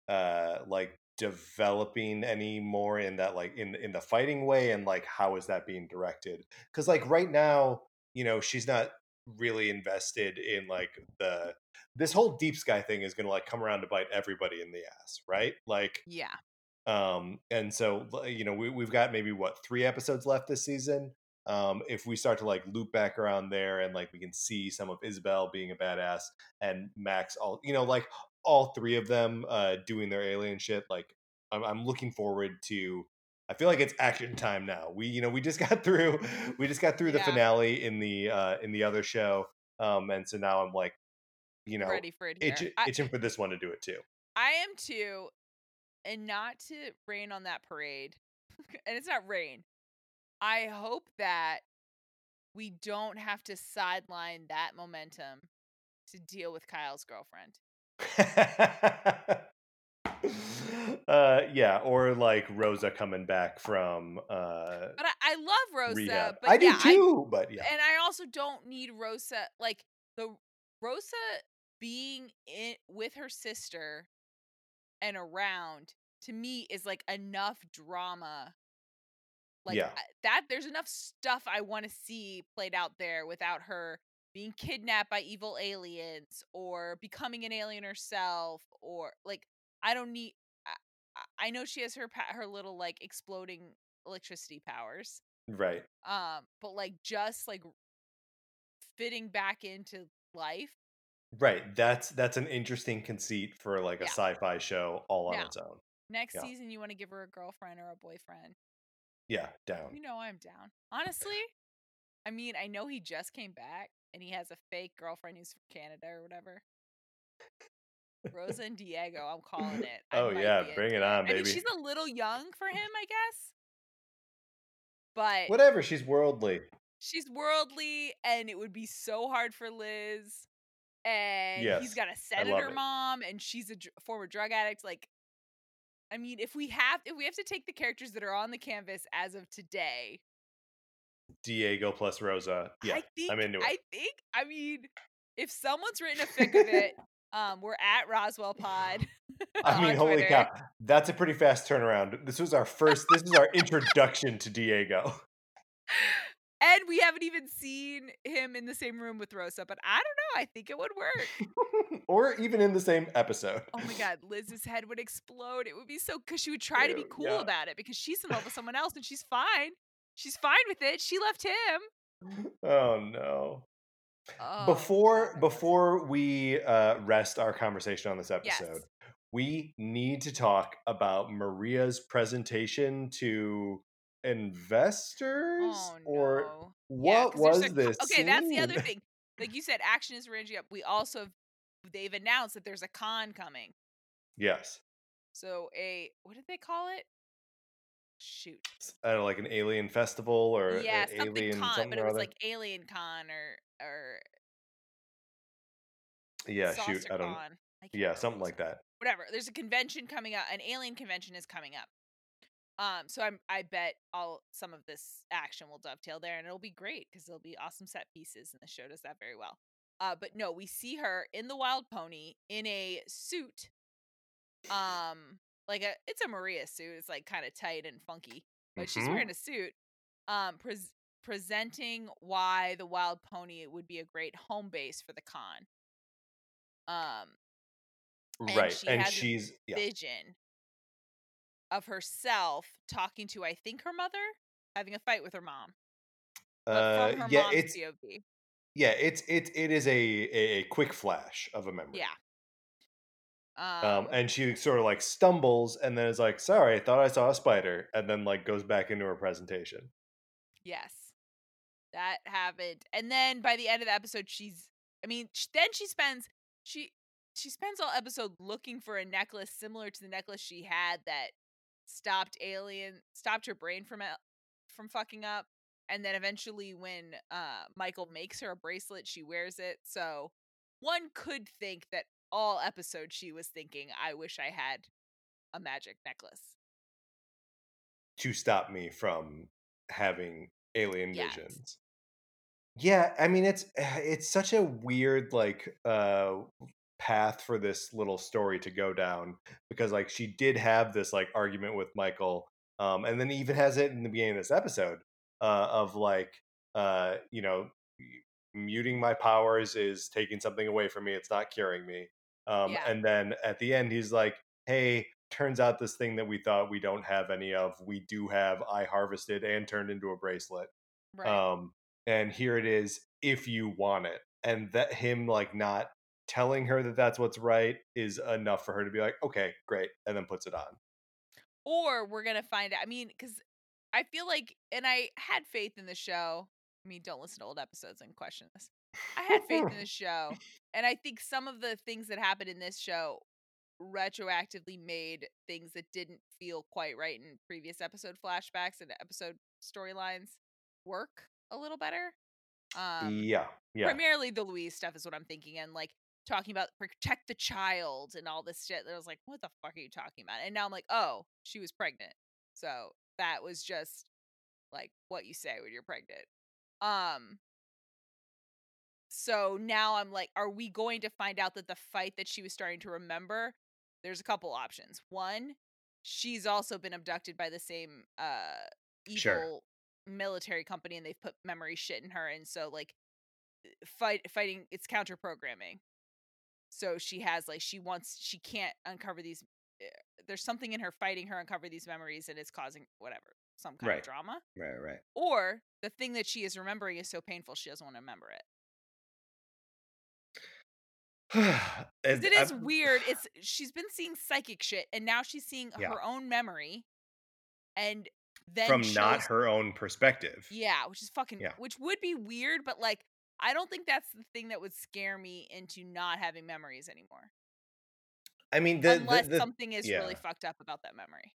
uh like developing any more in that like in in the fighting way and like how is that being directed? Cuz like right now you know she's not really invested in like the this whole deep sky thing is going to like come around to bite everybody in the ass right? Like Yeah. um and so you know we, we've got maybe what three episodes left this season um if we start to like loop back around there and like we can see some of isabel being a badass and max all you know like all three of them uh doing their alien shit like i'm, I'm looking forward to i feel like it's action time now we you know we just got through we just got through the Yeah. finale in the uh in the other show um and so now i'm like you know Ready for it itch, I, itching for this one to do it too I am too, and not to rain on that parade, and it's not rain. I hope that we don't have to sideline that momentum to deal with Kyle's girlfriend. uh yeah or like rosa coming back from uh But I, I love Rosa. rehab But i yeah, do too but yeah and I also don't need Rosa like the Rosa being in with her sister and around to me is like enough drama. Like Yeah. That there's enough stuff I want to see played out there without her being kidnapped by evil aliens or becoming an alien herself or like I don't need I, I know she has her her little like exploding electricity powers. Right. Um but like just like fitting back into life. Right. That's that's an interesting conceit for like a yeah. sci-fi show all on now, its own. Next yeah. season you want to give her a girlfriend or a boyfriend. Yeah, down. You know I'm down. Honestly, I mean, I know he just came back and he has a fake girlfriend who's from Canada or whatever. Rosa and Diego, I'm calling it. I oh yeah, bring it on, baby. I mean, she's a little young for him, I guess. But whatever, she's worldly. She's worldly, and it would be so hard for Liz. And yes, he's got a senator mom, and she's a dr- former drug addict. Like, I mean, if we have if we have to take the characters that are on the canvas as of today, Diego plus Rosa, yeah, I think, I'm into it. I think. I mean, if someone's written a fic of it, um, we're at Roswell Pod. I mean, holy Twitter. cow, that's a pretty fast turnaround. This was our first. this is our introduction to Diego. And we haven't even seen him in the same room with Rosa, but I don't know. I think it would work. or even in the same episode. Oh my God, Liz's head would explode. It would be so because she would try Ew, to be cool yeah. about it because she's in love with someone else and she's fine. She's fine with it. She left him. Oh no. Oh, before God. before we uh, rest our conversation on this episode, yes. we need to talk about Maria's presentation to investors oh, no. or what yeah, was this okay scene? that's the other thing. Like you said action is ranging up. We also they've announced that there's a con coming. Yes. So a what did they call it? Shoot. I don't know, like an alien festival or yeah something alien con something but it was like alien con or or yeah shoot i don't I yeah something like that. whatever. There's a convention coming up an alien convention is coming up um, so I'm I bet all some of this action will dovetail there, and it'll be great because there'll be awesome set pieces, and the show does that very well. Uh, but no, we see her in the Wild Pony in a suit, um, like a it's a Maria suit. It's like kind of tight and funky, but mm-hmm. she's wearing a suit, um, pre- presenting why the Wild Pony would be a great home base for the con. Um, and right, she and she's yeah. Of herself talking to I think her mother, having a fight with her mom. Uh, yeah, it's POV. yeah, it's it it is a a quick flash of a memory. Yeah. Um, um, and she sort of like stumbles and then is like, "Sorry, I thought I saw a spider," and then like goes back into her presentation. Yes, that happened. And then by the end of the episode, she's. I mean, then she spends she she spends all episode looking for a necklace similar to the necklace she had that stopped alien stopped her brain from from fucking up and then eventually when uh Michael makes her a bracelet she wears it. So one could think that all episode she was thinking I wish I had a magic necklace. To stop me from having alien yes. visions. Yeah i mean it's it's such a weird like uh path for this little story to go down because like she did have this like argument with Michael um and then even has it in the beginning of this episode uh of like uh you know muting my powers is taking something away from me it's not curing me um yeah. and then at the end he's like hey turns out this thing that we thought we don't have any of we do have i harvested and turned into a bracelet right. um and here it is if you want it and that him like not telling her that that's what's right is enough for her to be like, okay, great, and then puts it on. Or we're gonna find out. I mean, because I feel like, and I had faith in the show. I mean, don't listen to old episodes and question this. I had faith in the show, and I think some of the things that happened in this show retroactively made things that didn't feel quite right in previous episode flashbacks and episode storylines work a little better. Um, yeah, yeah. Primarily the Louise stuff is what I'm thinking, and like talking about protect the child and all this shit. And I was like, what the fuck are you talking about? And now I'm like, oh, she was pregnant. So that was just like what you say when you're pregnant. Um so now I'm like, are we going to find out that the fight that she was starting to remember? There's a couple options. One, she's also been abducted by the same uh evil sure. military company and they've put memory shit in her and so like fight fighting it's counter programming. So she has like she wants she can't uncover these eh, there's something in her fighting her uncover these memories and it's causing whatever some kind Right. of drama. Right, right. Or the thing that she is remembering is so painful she doesn't want to remember it It is I'm- weird. It's she's been seeing psychic shit and now she's seeing Yeah. her own memory and then from not her own perspective. Yeah, which is fucking Yeah. which would be weird, but like I don't think that's the thing that would scare me into not having memories anymore. I mean, the, the, unless the, something is really fucked up about that memory.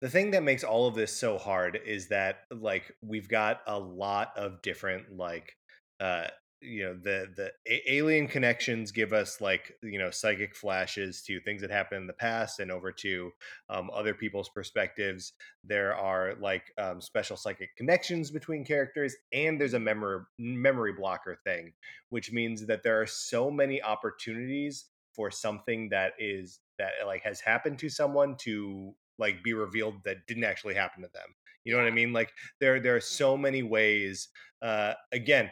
the thing that makes all of this so hard is that like we've got a lot of different like uh you know the the a- alien connections give us like you know psychic flashes to things that happened in the past and over to um, other people's perspectives. There are like um, special psychic connections between characters and there's a memory memory blocker thing which means that there are so many opportunities for something that is that like has happened to someone to like be revealed that didn't actually happen to them. You know what i mean? Like there there are so many ways uh again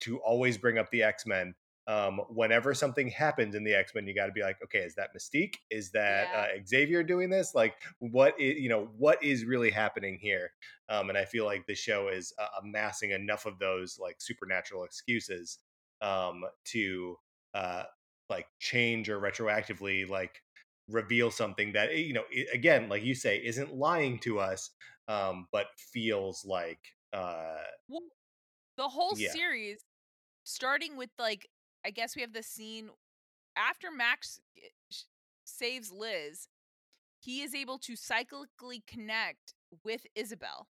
to always bring up the x-men um whenever something happens in the x-men you got to be like okay is that mystique? Is that Yeah. uh, xavier doing this? Like what is you know what is really happening here? Um and i feel like the show is uh, amassing enough of those like supernatural excuses um to uh like change or retroactively like reveal something that you know i- again like you say isn't lying to us um but feels like uh Well, the whole Yeah. series, starting with like, I guess we have the scene after Max eh, saves Liz, he is able to cyclically connect with Isabel.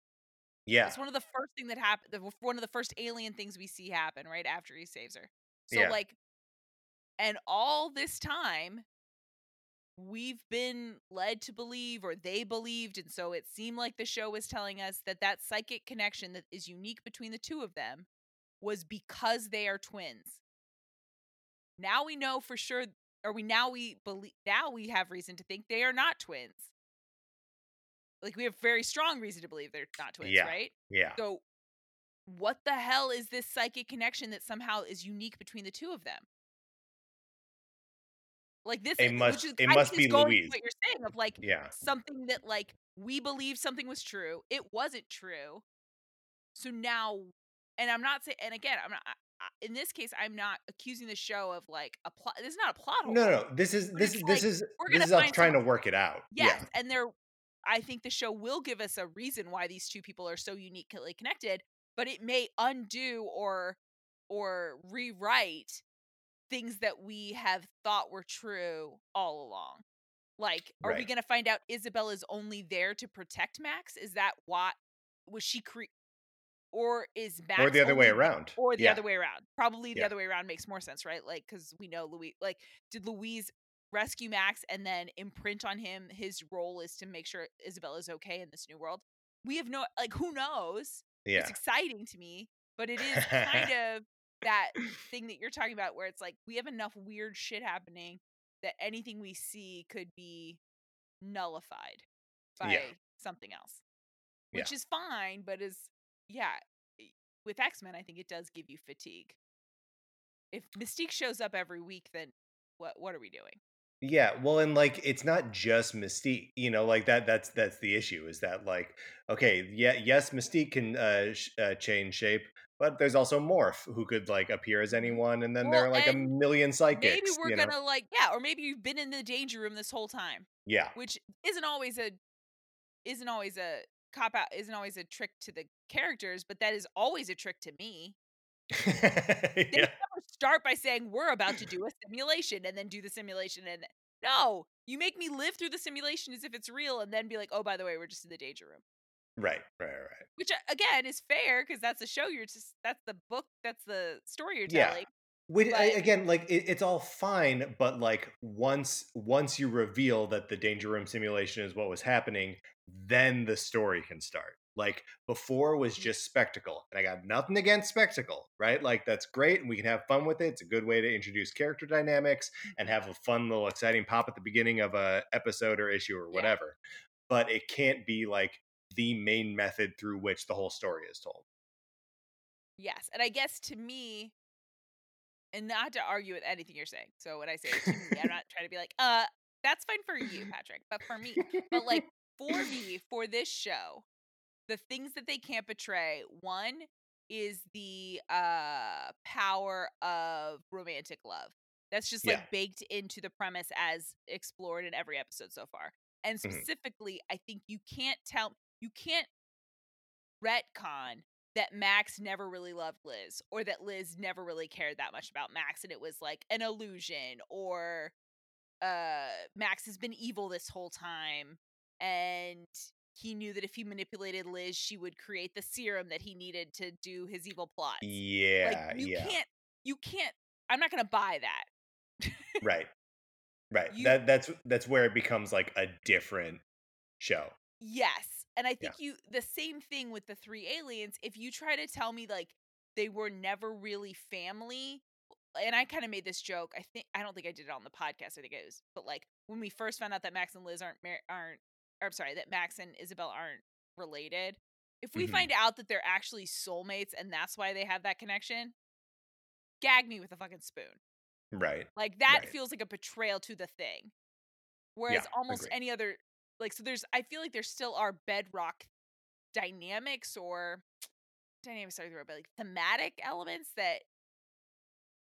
yeah It's one of the first thing that happened. One of the first alien things we see happen right after he saves her. So Yeah. like, and all this time, we've been led to believe, or they believed, and so it seemed like the show was telling us that that psychic connection that is unique between the two of them was because they are twins. Now we know for sure, or we now we believe now we have reason to think they are not twins. Like we have very strong reason to believe they're not twins, Yeah. right? yeah So, what the hell is this psychic connection that somehow is unique between the two of them? Like this, It is- must- which is, it I must be Louise. What you're saying of like yeah something that like we believe something was true, it wasn't true. So now, and I'm not saying, and again, I'm not. I, in this case, I'm not accusing the show of like a plot. This is not a plot hole. no no no, this is this this like, is we're this is us trying to work it out Yes, and there I think the show will give us a reason why these two people are so uniquely connected, but it may undo or or rewrite things that we have thought were true all along. Like, are we going to find out Isabel is only there to protect Max? Is that what was she cre- or is Max or the other way around or the yeah. other way around. Probably the Yeah. other way around makes more sense, right? Like because we know Louise. Like, did Louise rescue Max and then imprint on him his role is to make sure Isabel is okay in this new world? We have no like who knows. yeah It's exciting to me, but it is kind of that thing that you're talking about where it's like we have enough weird shit happening that anything we see could be nullified by Yeah. something else. Yeah. Which is fine, but is yeah, with X-Men I think it does give you fatigue. If Mystique shows up every week then what what are we doing? Yeah, well, and like it's not just Mystique, you know, like that. That's that's the issue. Is that like okay, yeah, yes, Mystique can uh, sh- uh, change shape, but there's also Morph who could like appear as anyone, and then there are like a million psychics. Maybe we're gonna like yeah, or maybe you've been in the danger room this whole time. Yeah, which isn't always a isn't always a cop out isn't always a trick to the characters but that is always a trick to me they yeah, never start by saying we're about to do a simulation and then do the simulation and no you make me live through the simulation as if it's real and then be like oh by the way we're just in the danger room right, right, right. which uh, again is fair because that's the show you're just that's the book that's the story you're telling. Yeah. Which, I- again, like it, it's all fine, but like once once you reveal that the danger room simulation is what was happening, then the story can start. Like before was just spectacle, and I got nothing against spectacle, right? Like that's great, and we can have fun with it. It's a good way to introduce character dynamics and have a fun little exciting pop at the beginning of a episode or issue or Yeah. whatever. But it can't be like the main method through which the whole story is told. Yes. And I guess to me, and not to argue with anything you're saying. So when I say to me, I'm not trying to be like, uh, that's fine for you, Patrick, but for me, but like for me, for this show, the things that they can't betray, one is the uh power of romantic love. That's just like Yeah. baked into the premise as explored in every episode so far. And Mhm. specifically, I think you can't tell you can't retcon that Max never really loved Liz or that Liz never really cared that much about Max and it was like an illusion or uh Max has been evil this whole time and he knew that if he manipulated Liz she would create the serum that he needed to do his evil plots. Yeah, like you yeah. can't you can't I'm not going to buy that. Right. Right. You- that that's that's where it becomes like a different show. Yes. And I Yeah. think you the same thing with the three aliens. If you try to tell me like they were never really family, and I kind of made this joke. I think I don't think I did it on the podcast. I think it was, but like when we first found out that Max and Liz aren't mar- aren't, or I'm sorry, that Max and Isabel aren't related. If we Mhm. find out that they're actually soulmates and that's why they have that connection, gag me with a fucking spoon. Right. Like that Right. feels like a betrayal to the thing. Whereas Yeah, almost any other like so there's I feel like there still are bedrock dynamics or dynamics are the word, but like thematic elements that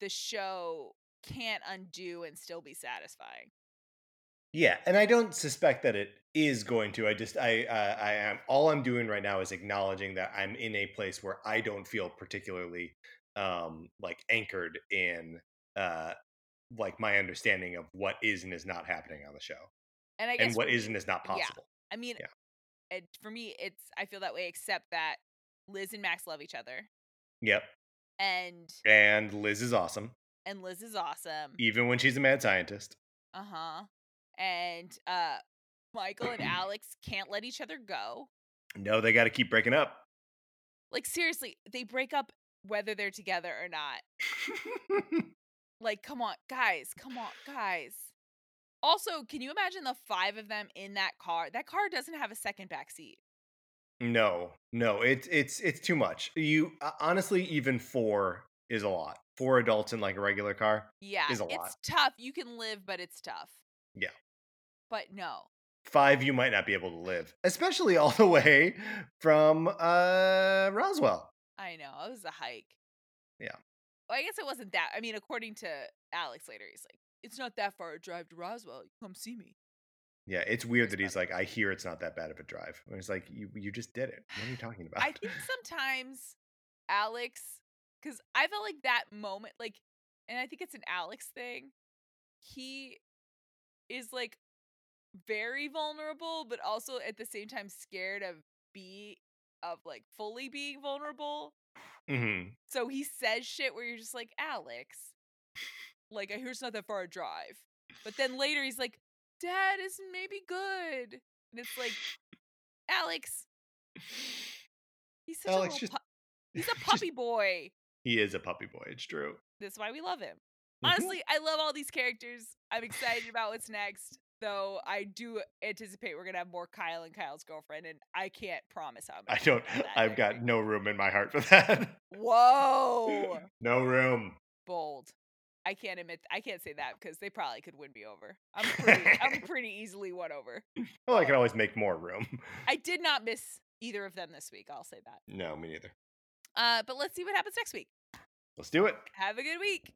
the show can't undo and still be satisfying. Yeah, and I don't suspect that it is going to. I just I uh, I am all I'm doing right now is acknowledging that I'm in a place where I don't feel particularly um like anchored in uh like my understanding of what is and is not happening on the show And I guess and what is me- and is not yeah. possible. I mean Yeah. it, for me it's I feel that way except that Liz and Max love each other Yep. and And Liz is awesome and Liz is awesome. even when she's a mad scientist. Uh-huh. And uh Michael and Alex can't let each other go. No, they got to keep breaking up. Like seriously, they break up whether they're together or not. Like come on, guys, come on, guys. Also, can you imagine the five of them in that car? That car doesn't have a second back seat. no, no, it's it's it's too much. You uh, honestly, even four is a lot. Four adults in like a regular car. Yeah, Is a it's tough. You can live, but it's tough. Yeah. But no. five you might not be able to live especially all the way from uh roswell I know. It was a hike. Yeah. Well, I guess it wasn't that. I mean, according to Alex later, he's like, it's not that far a drive to Roswell. Come see me. yeah it's weird that he's like i hear it's not that bad of a drive and it's like you you just did it what are you talking about I think sometimes Alex, because I felt like that moment, like, and I think it's an Alex thing. He is like very vulnerable, but also at the same time scared of be of like fully being vulnerable. hmm So he says shit where you're just like, Alex, like I hear it's not that far a drive. But then later he's like, Dad is maybe good. And it's like, Alex, he's such Alex a little just- pu- he's a just- puppy boy. he is a puppy boy it's true That's why we love him. Mhm. Honestly, I love all these characters. I'm excited about what's next. Though I do anticipate we're gonna have more Kyle and Kyle's girlfriend, and I can't promise how I'm i don't i've got no room in my heart for that. Whoa. no room bold. I can't admit I can't say that because they probably could win me over. I'm pretty I'm pretty easily won over. well i can always make more room I did not miss either of them this week, I'll say that. no me neither Uh but let's see what happens next week. let's do it Have a good week.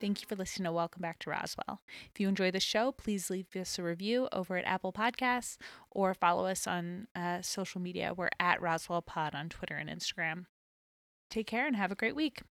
Thank you for listening to Welcome Back to Roswell. If you enjoy the show, please leave us a review over at Apple Podcasts or follow us on uh, social media. We're at Roswell Pod on Twitter and Instagram. Take care and have a great week.